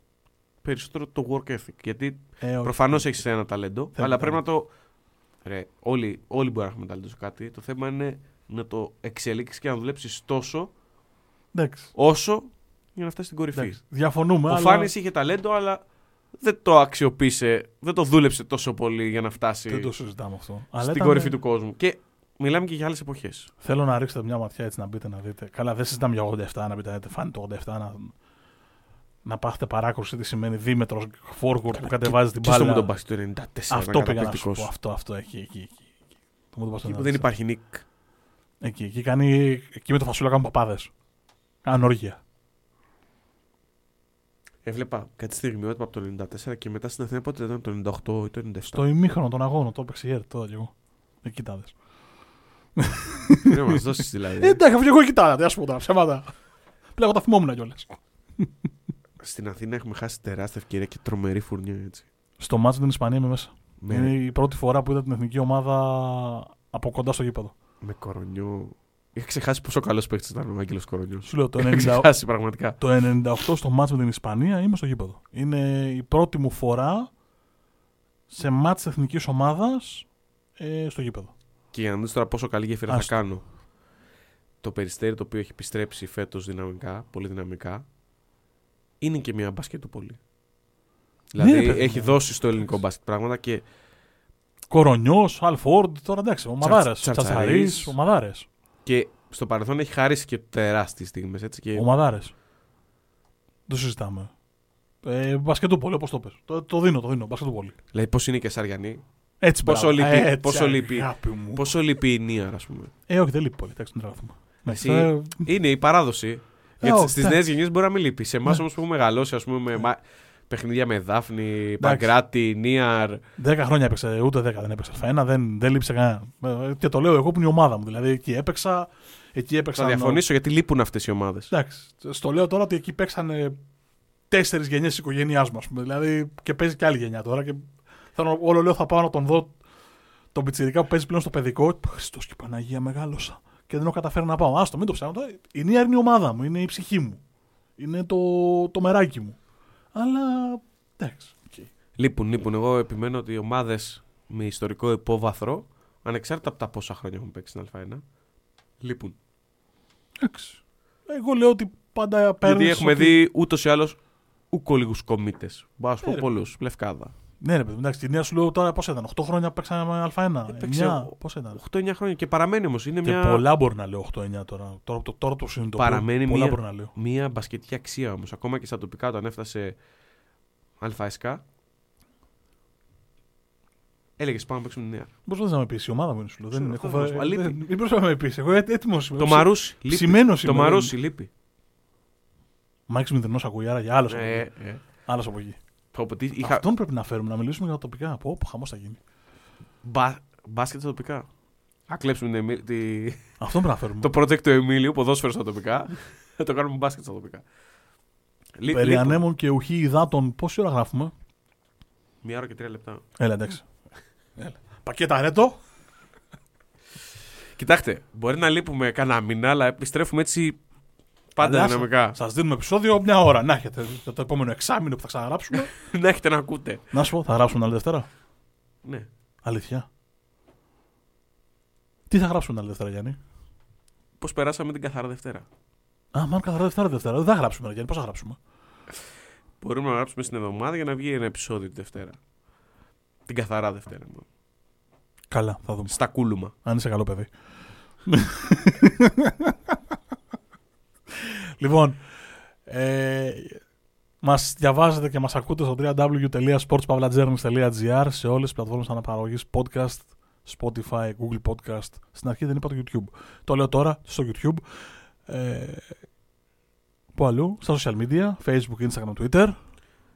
περισσότερο το work ethic. Γιατί Ε, όχι. προφανώς έχεις ένα ταλέντο, Θέλει αλλά πρέπει να ταλέντο. το. Ρε, όλοι, όλοι μπορεί να έχουμε ταλέντο σε κάτι. Το θέμα είναι να το εξελίξεις και να δουλέψεις τόσο Εντάξει. όσο για να φτάσεις στην κορυφή. εντάξει. Διαφωνούμε. Ο αλλά... Φάνη είχε ταλέντο, αλλά δεν το αξιοποίησε, δεν το δούλεψε τόσο πολύ για να φτάσει Δεν το συζητάμε αυτό. Αλλά στην ήταν- κορυφή του κόσμου. Και μιλάμε και για άλλες εποχές. Θέλω να ρίξετε μια ματιά έτσι να μπείτε να δείτε. Καλά, δεν συζητάμε για 87 να μπείτε να δείτε. Φάνη το 87 να, να πάθετε παράκρουση τι σημαίνει δίμετρος forward που κατεβάζει την Και στο μπάλα. μου τον πα το 94 Αυτό ήταν πήγα να σου πω. καταπληκτικός. Αυτό, αυτό εκεί, εκεί. εκεί. Το μου το πας Εκεί στο που δεν 94. υπάρχει νικ. Εκεί, εκεί, κάνει, εκεί με το φασούλα κάνουν παπάδες. Κάνουν όργια. Έβλεπα κάτι στιγμιότυπα από το 94 και μετά στην Αθήνα πότε ήταν το 98 ή το 97. Στο ημίχρονο των αγώνων, το έπαιξε η ΕΡΤ, τώρα κι εγώ. Εκεί τα δες. Δεν μας δώσεις δηλαδή. Ε, εντάξει, αφού και εγώ εκεί τα είδα, ας πούμε τώρα, ψέματα. Πλέον εγώ τα θυμόμουν κιόλας. Στην Αθήνα έχουμε χάσει τεράστια ευκαιρία και τρομερή φουρνιά έτσι. Στο μάτσο την Ισπανία είμαι μέσα. Με, Είναι η πρώτη φορά που είδα την εθνική ομάδα από κοντά στο γήπεδο. με κορονιό. Είχα ξεχάσει πόσο καλός παίκτης ήταν ο Άγγελος Κορονιός. Σου λέω το Είχα 90, ξεχάσει πραγματικά. το 98 στο μάτσο με την Ισπανία είμαι στο γήπεδο. Είναι η πρώτη μου φορά σε μάτς εθνικής ομάδας ε, στο γήπεδο. Και για να δεις τώρα πόσο καλή γέφυρα θα Άστο. κάνω. Το περιστέρι το οποίο έχει επιστρέψει φέτος δυναμικά, πολύ δυναμικά, είναι και μια μπασκετοπολή. Δηλαδή Ναι, ρε παιδί έχει μου. δώσει στο ελληνικό μπάσκετ πράγματα και Κορονιός, Αλφόρντ, τώρα εντάξει, ομαδάρε. Τσατσα- Τσατσαρί, Τσατσαρής. ομαδάρε. Και στο παρελθόν έχει χαρίσει και τεράστιες στιγμές. Και... Ομαδάρε. Το συζητάμε. Ε, μπασκετούπολη, όπως το πες. Το, το δίνω, το δίνω. Μπασκετούπολη. Δηλαδή, πώς είναι και Σαριανή. Έτσι, Πόσο μπράβο. λείπει- Έτσι, πόσο λείπει- αγάπη μου. Πόσο λείπει η Νία, ας πούμε. Ε, όχι, δεν λείπει πολύ. Εντάξει, τον τραβούμε. Εσύ- Ε, Είναι η παράδοση. Ε, Γιατί όχι, στις εντάξει. νέες γενιές μπορεί να μην λείπεις. Σε εμάς Ναι. όμως που έχουμε μεγαλώσει, ας πούμε, με μα- παιχνίδια με Δάφνη, Εντάξει. Παγκράτη, Νίαρ. Δέκα χρόνια έπαιξε, ούτε δέκα δεν έπαιξε Α1, δεν, δεν λείψε κανένα. Ε, Και το λέω εγώ που είναι η ομάδα μου. Δηλαδή εκεί έπαιξα. Εκεί έπαιξα. Θα διαφωνήσω γιατί λείπουν αυτές οι ομάδες. Εντάξει. Στο λέω τώρα ότι εκεί παίξανε τέσσερις γενιές της οικογένειάς μου, ας πούμε. Δηλαδή και παίζει και άλλη γενιά τώρα. Και θέλω, όλο λέω θα πάω να τον δω τον πιτσιρικά που παίζει πλέον στο παιδικό. Χριστός και Παναγία, μεγάλωσα. Και δεν έχω καταφέρει να πάω. Άστο, μην το ψάχνω. τώρα. Η Νία είναι η ομάδα μου, είναι η ψυχή μου. Είναι το, το μεράκι μου. Αλλά εντάξει. οκ. Λείπουν, λείπουν. Εγώ επιμένω ότι οι ομάδες με ιστορικό υπόβαθρο, ανεξάρτητα από τα πόσα χρόνια έχουν παίξει στην Α1, λείπουν. Εντάξει. Εγώ λέω ότι πάντα παίρνεις. Γιατί έχουμε δει ούτως ή άλλως ούκο λίγου κομίτες. Μπορώ να σου Ε, πω ρε. πολλούς. Λευκάδα. Ναι, ρε παιδί, εντάξει, τη νέα σου λέω τώρα πώς ήταν. 8 χρόνια παίξαμε με Α1. Έπαιξε 9, πώς ήταν; 8-9 χρόνια και παραμένει όμως. Είναι Και μια, πολλά μπορεί να λέω 8-9 τώρα. Τώρα, το, τώρα το συνειδητοποιώ. Παραμένει πολλά μία- μπορεί να λέω. μια μπασκετική αξία όμως. Ακόμα και στα τοπικά όταν έφτασε ΑΕΣΚΑ. Έλεγες πάμε να παίξουμε την νέα. Πώς να με πει, η ομάδα μου είναι σου λέω. Δεν Αυτό έχω θα σου πω. φέρει. Λείπει. δεν- Μην προσπαθεί να με πει. Εγώ έτοιμος είμαι. Το Μαρούσι. λείπει. Ψημένος Το είμαι, Μαρούσι λείπει. Μάξι μηδενός ακουγιάρα για άλλος από Ε, εκεί. ε. Άλλος από εκεί. Πω, πω, τι- Είχα Αυτόν πρέπει να φέρουμε, να μιλήσουμε για τα τοπικά. Πω, πω χαμός θα γίνει. μπα- μπάσκετ στα τοπικά. Α κλέψουμε την Εμί- τη- Αυτόν πρέπει να φέρουμε. το project του Εμίλιου, ποδόσφαιρο στα τοπικά. Θα το κάνουμε μπάσκετ στα τοπικά. Λεί- Περί λείπουν. ανέμων και ουχή υδάτων, πόση ώρα γράφουμε; Μία ώρα και τρία λεπτά. Έλα, εντάξει. Έλα. Πακέτα ρέτο. Κοιτάξτε, μπορεί να λείπουμε κανένα μήνα, αλλά επιστρέφουμε έτσι πάντα Αλλά δυναμικά. Σα δίνουμε επεισόδιο μια ώρα. Να έχετε για το επόμενο εξάμεινο που θα ξαναγράψουμε. να έχετε να ακούτε. να σου πω, θα γράψουμε την άλλη Δευτέρα; Ναι. Αλήθεια. Τι θα γράψουμε την άλλη Δευτέρα, Γιάννη; Πώς περάσαμε την καθαρά Δευτέρα. Α, μάλλον καθαρά Δευτέρα, Δευτέρα. Δεν θα γράψουμε, ρε Γιάννη. Πώς θα γράψουμε; Μπορούμε να γράψουμε στην εβδομάδα για να βγει ένα επεισόδιο τη Δευτέρα. Την καθαρά Δευτέρα. μάλλον. Καλά, θα δούμε. Στα κούλουμα. Αν είσαι καλό παιδί. λοιπόν, ε, μας διαβάζετε και μας ακούτε στο www.sportspavlagernis.gr σε όλες τις πλατφόρμες αναπαραγωγής podcast, Spotify, Google Podcast. Στην αρχή δεν είπα το YouTube. Το λέω τώρα στο YouTube. Ε, πού αλλού, στα social media, Facebook, Instagram, Twitter.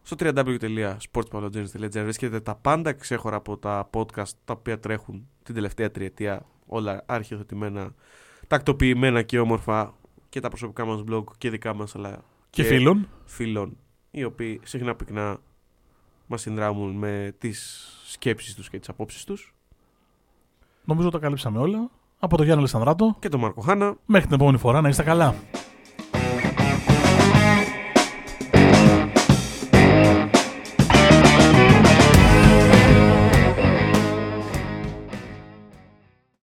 Στο www.sportspavlogenis.gr βρίσκεται τα πάντα ξέχωρα από τα podcast τα οποία τρέχουν την τελευταία τριετία. Όλα αρχιοθετημένα, τακτοποιημένα και όμορφα και τα προσωπικά μας blog και δικά μας αλλά Και, φίλων. φίλων οι οποίοι συχνά πυκνά μας συνδράμουν με τις σκέψεις τους και τις απόψεις τους. Νομίζω τα καλύψαμε όλα. Από τον Γιάννη Αλεσανδράτο. Και τον Μάρκο Χάνα. Μέχρι την επόμενη φορά να είστε καλά.